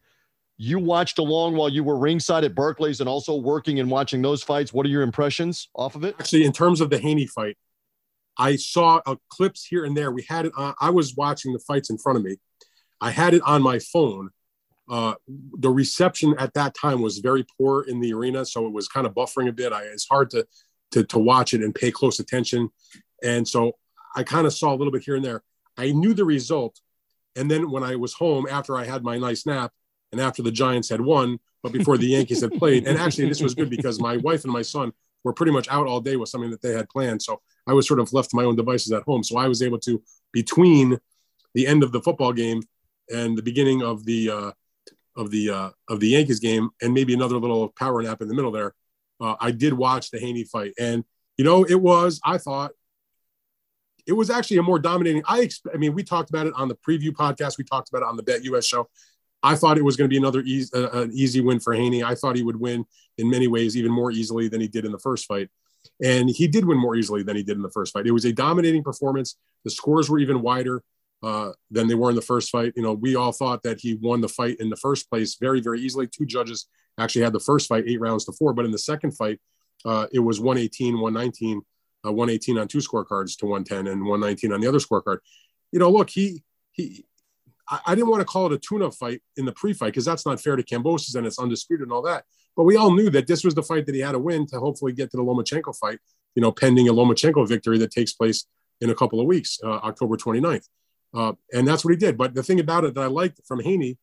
Speaker 1: You watched along while you were ringside at Barclays and also working and watching those fights. What are your impressions off of it?
Speaker 2: Actually, in terms of the Haney fight, I saw uh, clips here and there. We had it. On, I was watching the fights in front of me. I had it on my phone. Uh, the reception at that time was very poor in the arena, so it was kind of buffering a bit. I, it's hard to, to to watch it and pay close attention, and so I kind of saw a little bit here and there. I knew the result, and then when I was home after I had my nice nap, and after the Giants had won, but before the Yankees had played. And actually, this was good because my wife and my son were pretty much out all day with something that they had planned. So I was sort of left to my own devices at home. So I was able to, between the end of the football game and the beginning of the uh, of the uh, of the Yankees game, and maybe another little power nap in the middle there, uh, I did watch the Haney fight, and you know, it was I thought it was actually a more dominating. I. I mean, we talked about it on the preview podcast. We talked about it on the Bet US show. I thought it was going to be another easy, uh, an easy win for Haney. I thought he would win in many ways, even more easily than he did in the first fight. And he did win more easily than he did in the first fight. It was a dominating performance. The scores were even wider uh, than they were in the first fight. You know, we all thought that he won the fight in the first place very, very easily. Two judges actually had the first fight eight rounds to four, but in the second fight, uh, it was 118, 119 uh, 118 on two scorecards to 110 and 119 on the other scorecard. You know, look, he he. I, I didn't want to call it a tune-up fight in the pre-fight because that's not fair to Kambosos and it's undisputed and all that. But we all knew that this was the fight that he had to win to hopefully get to the Lomachenko fight. You know, pending a Lomachenko victory that takes place in a couple of weeks, uh, October 29th. Uh, and that's what he did. But the thing about it that I liked from Haney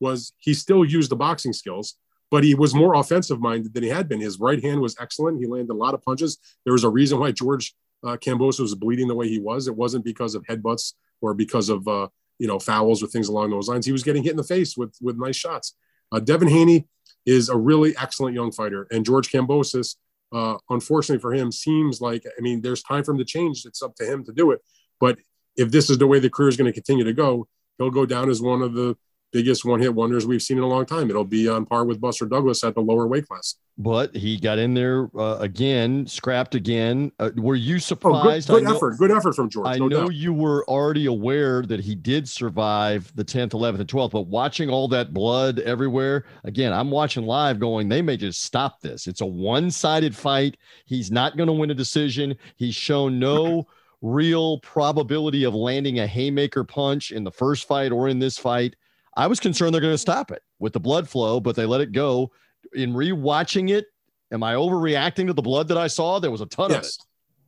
Speaker 2: was he still used the boxing skills, but he was more offensive minded than he had been. His right hand was excellent. He landed a lot of punches. There was a reason why George uh, was bleeding the way he was. It wasn't because of headbutts or because of uh, you know fouls or things along those lines. He was getting hit in the face with with nice shots. Uh, Devin Haney is a really excellent young fighter, and George Kambosos, uh, unfortunately for him, seems like I mean, there's time for him to change. It's up to him to do it. But if this is the way the career is going to continue to go, he'll go down as one of the biggest one hit wonders we've seen in a long time. It'll be on par with Buster Douglas at the lower weight class.
Speaker 1: But he got in there uh, again, scrapped again. Uh, were you surprised?
Speaker 2: Oh, good, good know, effort. Good effort from George.
Speaker 1: I
Speaker 2: no
Speaker 1: know
Speaker 2: doubt.
Speaker 1: you were already aware that he did survive the 10th, 11th, and 12th, but watching all that blood everywhere, again, I'm watching live going, they may just stop this. It's a one sided fight. He's not going to win a decision. He's shown no real probability of landing a haymaker punch in the first fight or in this fight. I was concerned they're going to stop it with the blood flow, but they let it go. In rewatching it, am I overreacting to the blood that I saw? There was a ton yes. of it.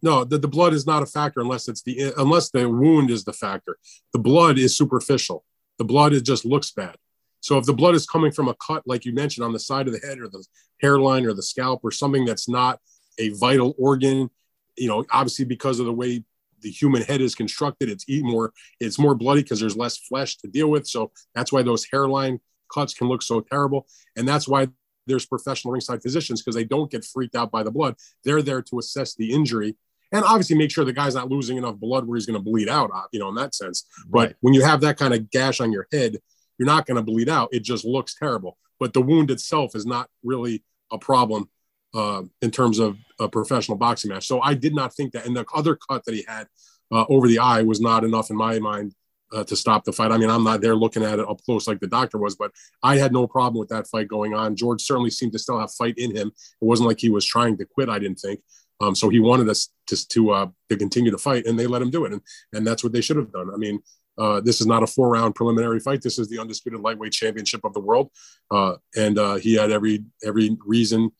Speaker 2: No, the, the blood is not a factor unless it's the unless the wound is the factor. The blood is superficial. The blood it just looks bad. So if the blood is coming from a cut, like you mentioned, on the side of the head or the hairline or the scalp or something that's not a vital organ, you know, obviously because of the way the human head is constructed. It's more it's more bloody because there's less flesh to deal with. So that's why those hairline cuts can look so terrible, and that's why there's professional ringside physicians because they don't get freaked out by the blood. They're there to assess the injury and obviously make sure the guy's not losing enough blood where he's going to bleed out. Uh, you know, in that sense. But right. when you have that kind of gash on your head, you're not going to bleed out. It just looks terrible. But the wound itself is not really a problem uh, in terms of a professional boxing match. So I did not think that. And the other cut that he had uh, over the eye was not enough in my mind uh, to stop the fight. I mean, I'm not there looking at it up close like the doctor was, but I had no problem with that fight going on. George certainly seemed to still have fight in him. It wasn't like he was trying to quit. I didn't think. Um, so he wanted us to to uh, to continue to fight, and they let him do it, and and that's what they should have done. I mean, uh, this is not a four round preliminary fight. This is the undisputed lightweight championship of the world, uh, and uh, he had every every reason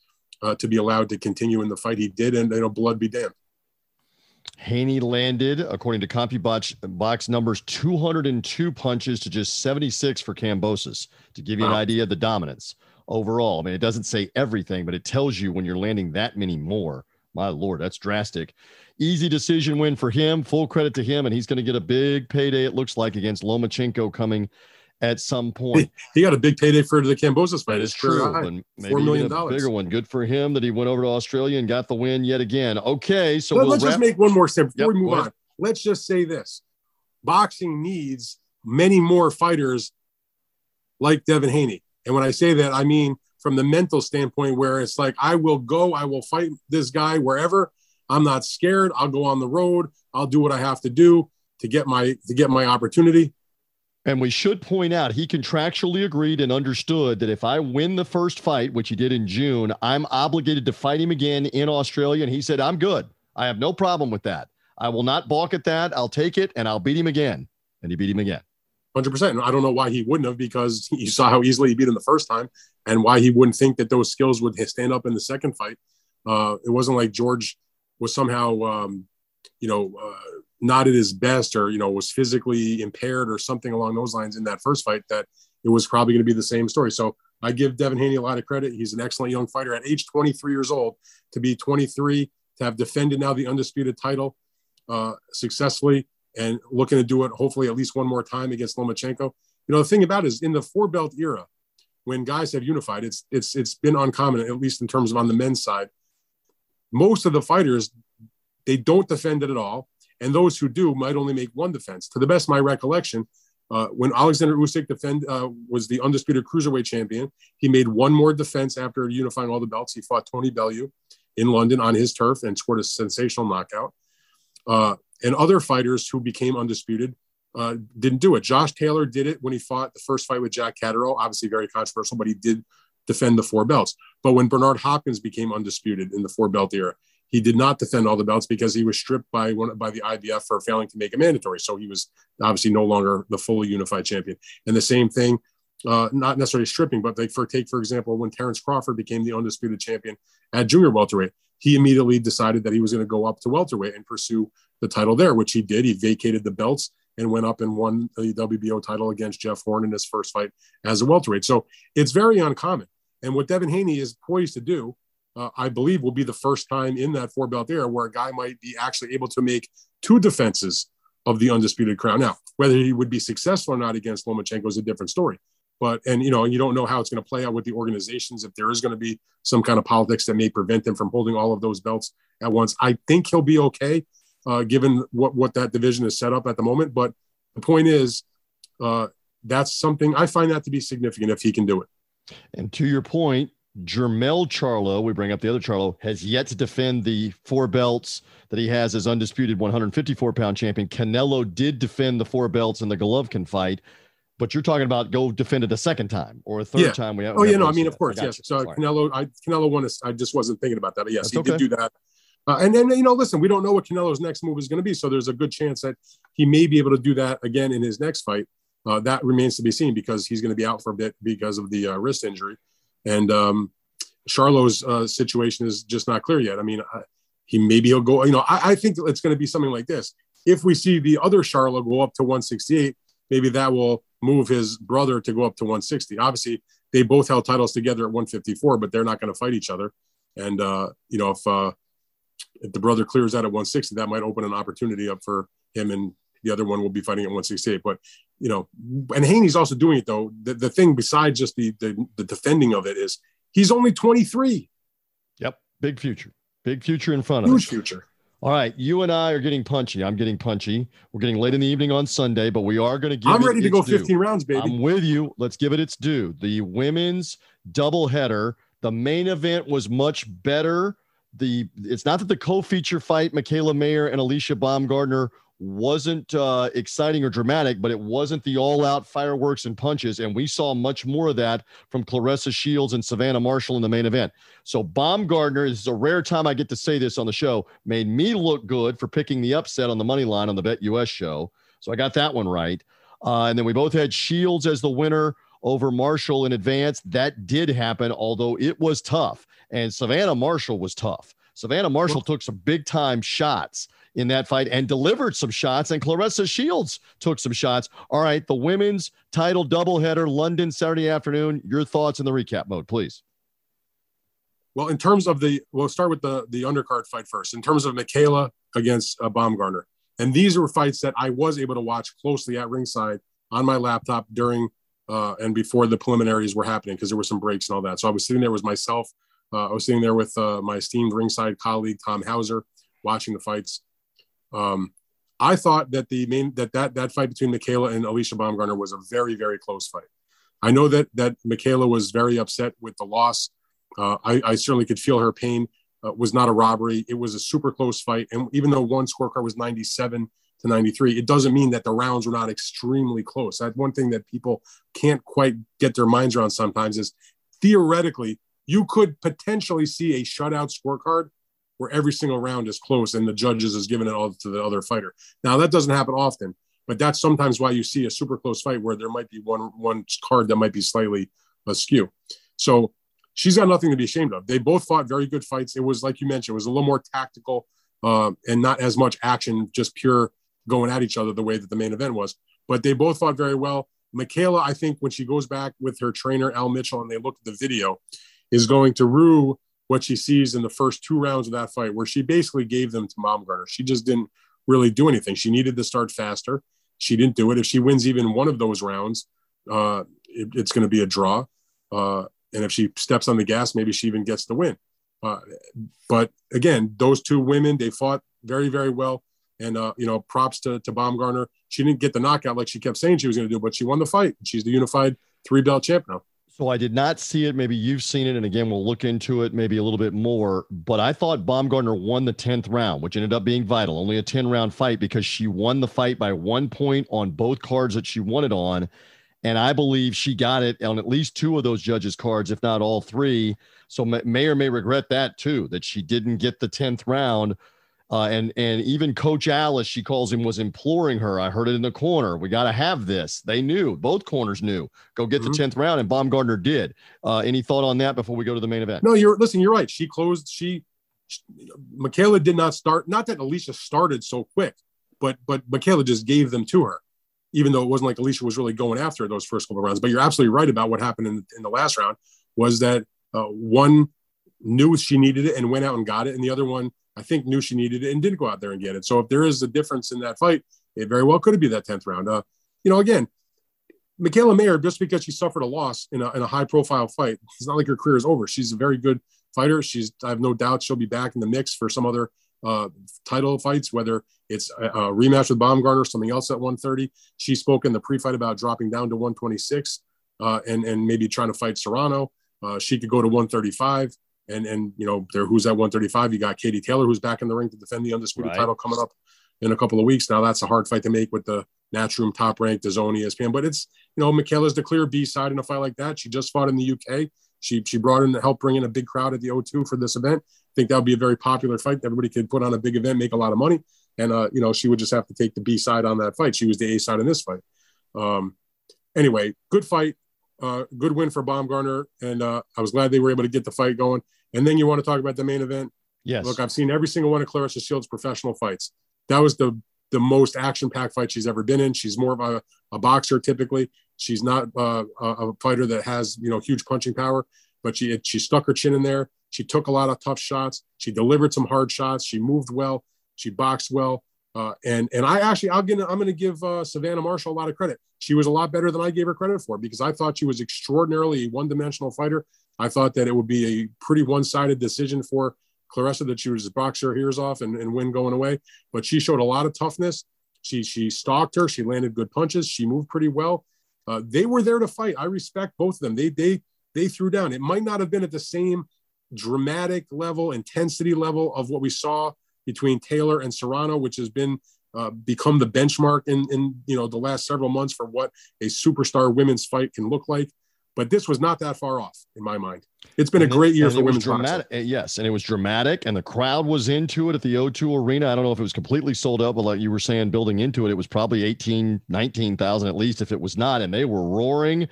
Speaker 2: uh, to be allowed to continue in the fight. He did, and you know, blood be damned.
Speaker 1: Haney landed, according to CompuBox box numbers, 202 punches to just 76 for Kambosos to give you wow. an idea of the dominance overall. I mean, it doesn't say everything, but it tells you when you're landing that many more. My lord, that's drastic. Easy decision win for him. Full credit to him, and he's going to get a big payday. It looks like against Lomachenko coming at some point.
Speaker 2: He, got a big payday for the Kambosos fight.
Speaker 1: It's true. And maybe Four million dollars. Bigger one. Good for him that he went over to Australia and got the win yet again. Okay, so
Speaker 2: Let, us just make one more step before yep, we move on. Let's just say this: boxing needs many more fighters like Devin Haney. And when I say that, I mean from the mental standpoint, where it's like I will go, I will fight this guy wherever. I'm not scared. I'll go on the road. I'll do what I have to do to get my to get my opportunity.
Speaker 1: And we should point out he contractually agreed and understood that if I win the first fight, which he did in June, I'm obligated to fight him again in Australia. And he said, I'm good. I have no problem with that. I will not balk at that. I'll take it and I'll beat him again. And he beat him again.
Speaker 2: 100%. I don't know why he wouldn't have because you saw how easily he beat him the first time and why he wouldn't think that those skills would stand up in the second fight. Uh, it wasn't like George was somehow, um, you know, uh, not at his best or you know was physically impaired or something along those lines in that first fight that it was probably going to be the same story. So i give devin haney a lot of credit. He's an excellent young fighter at age 23 years old to be 23 to have defended now the undisputed title uh, successfully and looking to do it hopefully at least one more time against lomachenko. You know the thing about is in the four belt era when guys have unified it's it's it's been uncommon at least in terms of on the men's side. Most of the fighters they don't defend it at all and those who do might only make one defense. To the best my recollection, uh, when Alexander Usyk defend uh, was the undisputed cruiserweight champion, he made one more defense after unifying all the belts. He fought Tony Bellew in London on his turf and scored a sensational knockout. Uh, and other fighters who became undisputed uh, didn't do it. Josh Taylor did it when he fought the first fight with Jack Catterall, obviously very controversial, but he did defend the four belts. But when Bernard Hopkins became undisputed in the four belt era, he did not defend all the belts because he was stripped by one by the IBF for failing to make a mandatory. So he was obviously no longer the fully unified champion. And the same thing, uh, not necessarily stripping, but like for take for example, when Terrence Crawford became the undisputed champion at junior welterweight, he immediately decided that he was going to go up to welterweight and pursue the title there, which he did. He vacated the belts and went up and won the WBO title against Jeff Horn in his first fight as a welterweight. So it's very uncommon. And what Devin Haney is poised to do uh, I believe will be the first time in that four belt era where a guy might be actually able to make two defenses of the undisputed crown. Now, whether he would be successful or not against Lomachenko is a different story. But and you know, you don't know how it's going to play out with the organizations. If there is going to be some kind of politics that may prevent them from holding all of those belts at once, I think he'll be okay, uh, given what what that division is set up at the moment. But the point is, uh, that's something I find that to be significant if he can do it.
Speaker 1: And to your point, Jermell Charlo, we bring up the other Charlo, has yet to defend the four belts that he has as undisputed 154 pound champion. Canelo did defend the four belts in the Golovkin fight, but you're talking about go defend it a second time or a third
Speaker 2: yeah.
Speaker 1: time.
Speaker 2: We have, oh, yeah, no, I mean, of course, yes. You. So Sorry. Canelo, I, Canelo won. I just wasn't thinking about that, but yes, That's he okay. did do that. Uh, and then, you know, listen, we don't know what Canelo's next move is going to be. So there's a good chance that he may be able to do that again in his next fight. Uh, that remains to be seen because he's going to be out for a bit because of the uh, wrist injury. And um, Charlo's uh, situation is just not clear yet. I mean, I, he maybe he'll go. You know, I, I think it's going to be something like this. If we see the other Charlo go up to 168, maybe that will move his brother to go up to 160. Obviously, they both held titles together at 154, but they're not going to fight each other. And uh, you know, if uh, if the brother clears out at 160, that might open an opportunity up for him, and the other one will be fighting at 168. But you know, and Haney's also doing it though. The, the thing besides just the, the the defending of it is he's only 23.
Speaker 1: Yep, big future, big future in front
Speaker 2: of. Huge future.
Speaker 1: All right, you and I are getting punchy. I'm getting punchy. We're getting late in the evening on Sunday, but we are going to give.
Speaker 2: I'm ready to go 15
Speaker 1: due.
Speaker 2: rounds, baby.
Speaker 1: I'm with you. Let's give it its due. The women's doubleheader. The main event was much better. The it's not that the co-feature fight, Mikaela Mayer and Alycia Baumgardner wasn't uh, exciting or dramatic, but it wasn't the all out fireworks and punches. And we saw much more of that from Claressa Shields and Savannah Marshall in the main event. So, Baumgardner is a rare time I get to say this on the show, made me look good for picking the upset on the money line on the Bet US show. So, I got that one right. Uh, and then we both had Shields as the winner over Marshall in advance. That did happen, although it was tough. And Savannah Marshall was tough. Savannah Marshall took some big time shots in that fight and delivered some shots. And Claressa Shields took some shots. All right, the women's title doubleheader, London Saturday afternoon. Your thoughts in the recap mode, please.
Speaker 2: Well, in terms of the, we'll start with the the undercard fight first. In terms of Mikaela against uh, Baumgardner, and these were fights that I was able to watch closely at ringside on my laptop during uh, and before the preliminaries were happening because there were some breaks and all that. So I was sitting there with myself. Uh, I was sitting there with uh, my esteemed ringside colleague Tom Hauser, watching the fights. Um, I thought that the main that that that fight between Mikaela and Alycia Baumgardner was a very very close fight. I know that that Mikaela was very upset with the loss. Uh, I, I, certainly could feel her pain. Uh, was not a robbery. It was a super close fight, and even though one scorecard was 97 to 93, it doesn't mean that the rounds were not extremely close. That's one thing that people can't quite get their minds around sometimes. Is theoretically you could potentially see a shutout scorecard where every single round is close and the judges is giving it all to the other fighter. Now that doesn't happen often, but that's sometimes why you see a super close fight where there might be one one card that might be slightly askew. So she's got nothing to be ashamed of. They both fought very good fights. It was like you mentioned, it was a little more tactical uh, and not as much action, just pure going at each other the way that the main event was. But they both fought very well. Mikaela, I think when she goes back with her trainer Al Mitchell and they look at the video, is going to rue what she sees in the first two rounds of that fight, where she basically gave them to Baumgardner. She just didn't really do anything. She needed to start faster. She didn't do it. If she wins even one of those rounds, uh, it, it's going to be a draw. Uh, and if she steps on the gas, maybe she even gets the win. Uh, but again, those two women, they fought very, very well. And, uh, you know, props to, to Baumgardner. She didn't get the knockout like she kept saying she was going to do, but she won the fight. She's the unified three belt champ now.
Speaker 1: So I did not see it. Maybe you've seen it. And again, we'll look into it maybe a little bit more. But I thought Baumgardner won the 10th round, which ended up being vital. Only a 10 round fight because she won the fight by one point on both cards that she won it on. And I believe she got it on at least two of those judges' cards, if not all three. So may or may regret that too, that she didn't get the 10th round. Uh, and and even Coach Alice, she calls him, was imploring her. I heard it in the corner. We got to have this. They knew, both corners knew. Go get mm-hmm. the tenth round, and Baumgardner did. Uh, any thought on that before we go to the main event?
Speaker 2: No, you're listen. You're right. She closed. She, she Mikaela did not start. Not that Alycia started so quick, but but Mikaela just gave them to her, even though it wasn't like Alycia was really going after those first couple rounds. But you're absolutely right about what happened in, in the last round was that uh, one knew she needed it and went out and got it, and the other one I think knew she needed it and didn't go out there and get it. So if there is a difference in that fight, it very well could be that tenth round. Uh, you know, again, Mikaela Mayer, just because she suffered a loss in a, in a high profile fight, it's not like her career is over. She's a very good fighter. She's, I have no doubt she'll be back in the mix for some other uh, title fights, whether it's a, a rematch with Baumgardner or something else at 130. She spoke in the pre-fight about dropping down to 126 uh, and and maybe trying to fight Serrano. Uh, she could go to 135, and and you know there who's at 135. You got Katie Taylor who's back in the ring to defend the undisputed right. title coming up in a couple of weeks. Now that's a hard fight to make with the Matchroom top ranked, Zone ESPN, but it's you know Mikaela's the clear B side in a fight like that. She just fought in the UK. She she brought in to help bring in a big crowd at the O2 for this event I think that would be a very popular fight. Everybody could put on a big event, make a lot of money, and uh, you know she would just have to take the B side on that fight. She was the A side in this fight. Um, anyway, good fight, uh, good win for Baumgardner, and uh, I was glad they were able to get the fight going. And then you want to talk about the main event?
Speaker 1: Yes.
Speaker 2: Look, I've seen every single one of Claressa Shields' professional fights. That was the the most action packed fight she's ever been in. She's more of a, a boxer typically. She's not uh, a fighter that has you know huge punching power, but she she stuck her chin in there. She took a lot of tough shots. She delivered some hard shots. She moved well. She boxed well. Uh, and and I actually I'll get I'm going to give uh, Savannah Marshall a lot of credit. She was a lot better than I gave her credit for because I thought she was extraordinarily one dimensional fighter. I thought that it would be a pretty one sided decision for Claressa that she just box her ears off and, and win going away. But she showed a lot of toughness. She she stalked her. She landed good punches. She moved pretty well. Uh, they were there to fight. I respect both of them. They they they threw down. It might not have been at the same dramatic level, intensity level of what we saw between Taylor and Serrano, which has been uh, become the benchmark in, in you know the last several months for what a superstar women's fight can look like. But this was not that far off in my mind. It's been and a great year for women's
Speaker 1: dramatic.
Speaker 2: Boxing.
Speaker 1: Yes, and it was dramatic, and the crowd was into it at the O2 Arena. I don't know if it was completely sold out, but like you were saying, building into it, it was probably 18, 19,000 at least, if it was not, and they were roaring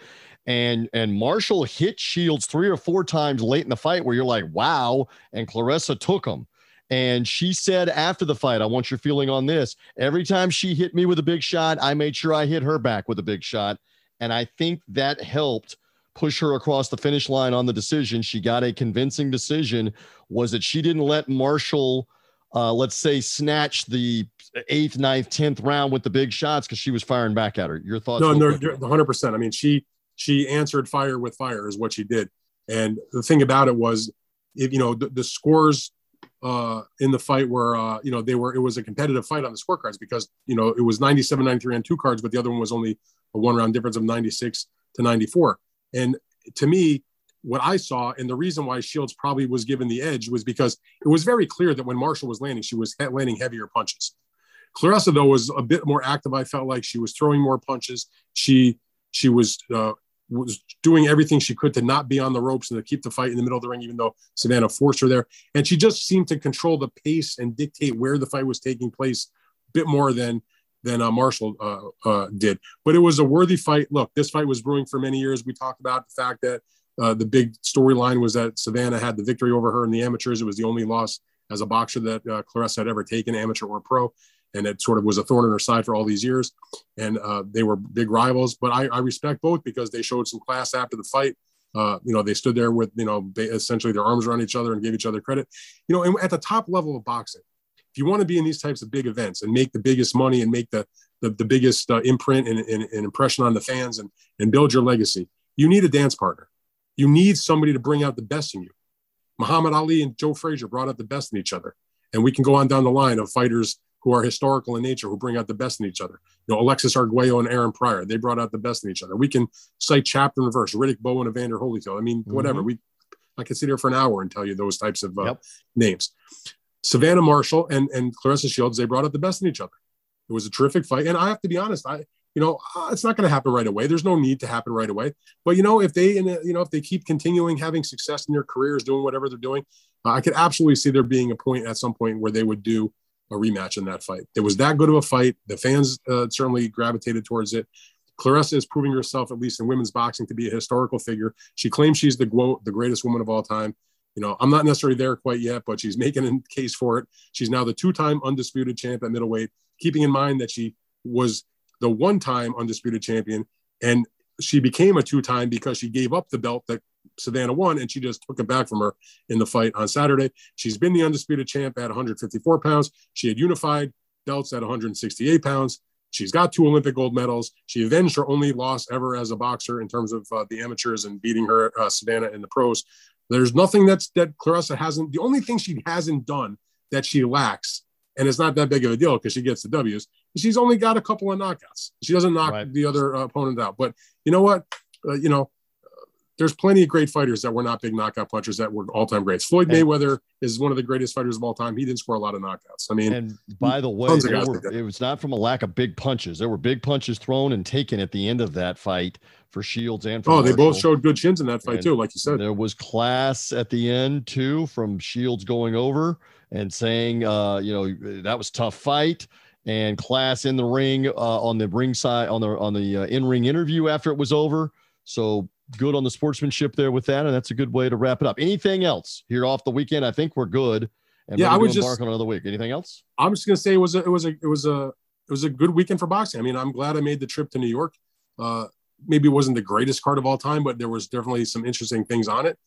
Speaker 1: and and Marshall hit Shields three or four times late in the fight where you're like, wow, and Claressa took him. And she said after the fight, I want your feeling on this. Every time she hit me with a big shot, I made sure I hit her back with a big shot. And I think that helped push her across the finish line on the decision. She got a convincing decision. Was that she didn't let Marshall, uh, let's say, snatch the eighth, ninth, tenth round with the big shots because she was firing back at her. Your thoughts?
Speaker 2: No, no, 100%. I mean, she she answered fire with fire is what she did. And the thing about it was, if you know the, the scores uh, in the fight where uh, you know, they were it was a competitive fight on the scorecards because you know it was 97, 93 on two cards, but the other one was only a one round difference of 96 to 94. And to me, what I saw and the reason why Shields probably was given the edge was because it was very clear that when Marshall was landing, she was landing heavier punches. claressa though was a bit more active. I felt like she was throwing more punches. She she was uh, was doing everything she could to not be on the ropes and to keep the fight in the middle of the ring, even though Savannah forced her there. And she just seemed to control the pace and dictate where the fight was taking place a bit more than than uh, Marshall uh, uh, did. But it was a worthy fight. Look, this fight was brewing for many years. We talked about the fact that uh, the big storyline was that Savannah had the victory over her in the amateurs. It was the only loss as a boxer that uh, Claressa had ever taken, amateur or pro and it sort of was a thorn in her side for all these years. And uh, they were big rivals, but I, I, respect both because they showed some class after the fight. Uh, you know, they stood there with, you know, essentially their arms around each other and gave each other credit. You know, and at the top level of boxing, if you want to be in these types of big events and make the biggest money and make the the, the biggest uh, imprint and, and, and impression on the fans and, and build your legacy, you need a dance partner. You need somebody to bring out the best in you. Muhammad Ali and Joe Frazier brought out the best in each other. And we can go on down the line of fighters who are historical in nature, who bring out the best in each other. You know, Alexis Arguello and Aaron Pryor, they brought out the best in each other. We can cite chapter and verse, Riddick Bowe and Evander Holyfield. I mean, mm-hmm. whatever. We, I can sit here for an hour and tell you those types of uh, yep. names. Savannah Marshall and, and Claressa Shields, they brought out the best in each other. It was a terrific fight. And I have to be honest, I, you know, uh, it's not going to happen right away. There's no need to happen right away. But you know, if they, in you know, if they keep continuing having success in their careers, doing whatever they're doing, uh, I could absolutely see there being a point at some point where they would do a rematch in that fight. It was that good of a fight. The fans uh, certainly gravitated towards it. Claressa is proving herself, at least in women's boxing, to be a historical figure. She claims she's the quote, the greatest woman of all time. You know, I'm not necessarily there quite yet, but she's making a case for it. She's now the two-time undisputed champ at middleweight. Keeping in mind that she was the one-time undisputed champion, and she became a two-time because she gave up the belt that Savannah won, and she just took it back from her in the fight on Saturday. She's been the undisputed champ at 154 pounds. She had unified belts at 168 pounds. She's got two Olympic gold medals. She avenged her only loss ever as a boxer in terms of uh, the amateurs and beating her uh, Savannah in the pros. There's nothing that's that Claressa hasn't. The only thing she hasn't done that she lacks, and it's not that big of a deal because she gets the W's. She's only got a couple of knockouts. She doesn't knock right. the other uh, opponent out. But you know what? Uh, you know, there's plenty of great fighters that were not big knockout punchers that were all-time greats. Floyd and, Mayweather is one of the greatest fighters of all time. He didn't score a lot of knockouts. I mean,
Speaker 1: and by the way, were, it was not from a lack of big punches. There were big punches thrown and taken at the end of that fight for Shields and for
Speaker 2: oh, Marshall. they both showed good chins in that fight and too, like you said.
Speaker 1: There was class at the end too from Shields going over and saying, uh, you know, that was tough fight and class in the ring uh, on the ring side on the on the uh, in ring interview after it was over. So good on the sportsmanship there with that, and that's a good way to wrap it up. Anything else here off the weekend? I think we're good.
Speaker 2: And yeah, I would just
Speaker 1: on another week. Anything else?
Speaker 2: I'm just gonna say it was a it was a it was a it was a good weekend for boxing. I mean, I'm glad I made the trip to New York. Uh, maybe it wasn't the greatest card of all time, but there was definitely some interesting things on it.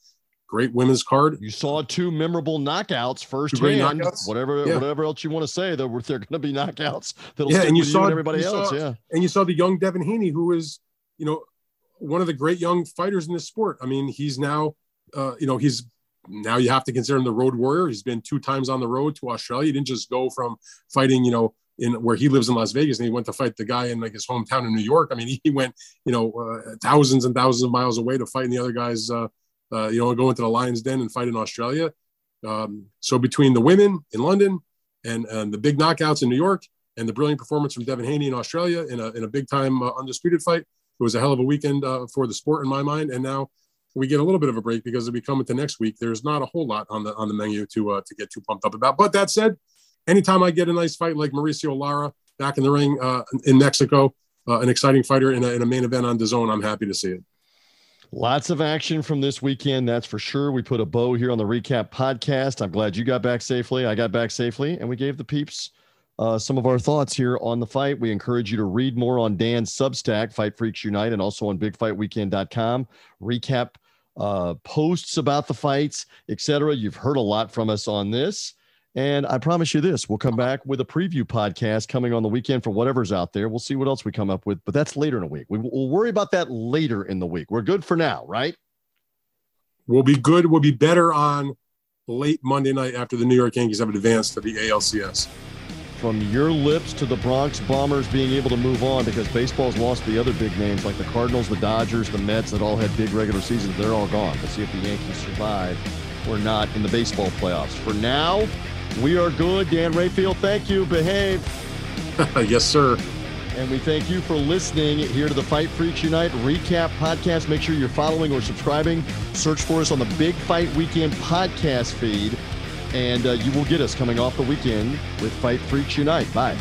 Speaker 2: Great women's card.
Speaker 1: You saw two memorable knockouts first hand. Knockouts. Whatever, yeah. whatever else you want to say, there were there going to be knockouts that'll yeah, and you saw you and everybody else.
Speaker 2: Saw,
Speaker 1: yeah,
Speaker 2: and you saw the young Devin Haney, who is you know one of the great young fighters in this sport. I mean, he's now, uh, you know, he's now you have to consider him the road warrior. He's been two times on the road to Australia. He didn't just go from fighting, you know, in where he lives in Las Vegas and he went to fight the guy in like his hometown in New York. I mean, he went, you know, uh, thousands and thousands of miles away to fight in the other guys, uh, uh, you know, go into the Lion's Den and fight in Australia. Um, so between the women in London and, and the big knockouts in New York and the brilliant performance from Devin Haney in Australia in a, in a big time uh, undisputed fight, it was a hell of a weekend uh, for the sport in my mind. And now we get a little bit of a break because as we come into next week, there's not a whole lot on the on the menu to uh, to get too pumped up about. But that said, anytime I get a nice fight like Mauricio Lara back in the ring uh, in Mexico, uh, an exciting fighter in a, in a main event on DAZN, I'm happy to see it.
Speaker 1: Lots of action from this weekend, that's for sure. We put a bow here on the recap podcast. I'm glad you got back safely. I got back safely, and we gave the peeps uh, some of our thoughts here on the fight. We encourage you to read more on Dan's Substack, Fight Freaks Unite, and also on BigFightWeekend.com. Recap uh, posts about the fights, etc. You've heard a lot from us on this. And I promise you this we'll come back with a preview podcast coming on the weekend for whatever's out there. We'll see what else we come up with, but that's later in the week. We, will worry about that later in the week. We're good for now, right?
Speaker 2: We'll be good. We'll be better on late Monday night after the New York Yankees have advanced to the ALCS
Speaker 1: from your lips to the Bronx Bombers being able to move on because baseball's lost the other big names like the Cardinals, the Dodgers, the Mets that all had big regular seasons. They're all gone. We'll see if the Yankees survive or not in the baseball playoffs. For now, we are good. Dan Rafael, thank you. Behave.
Speaker 2: yes, sir.
Speaker 1: And we thank you for listening here to the Fight Freaks Unite recap podcast. Make sure you're following or subscribing. Search for us on the Big Fight Weekend podcast feed and uh, you will get us coming off the weekend with Fight Freaks Unite. Bye.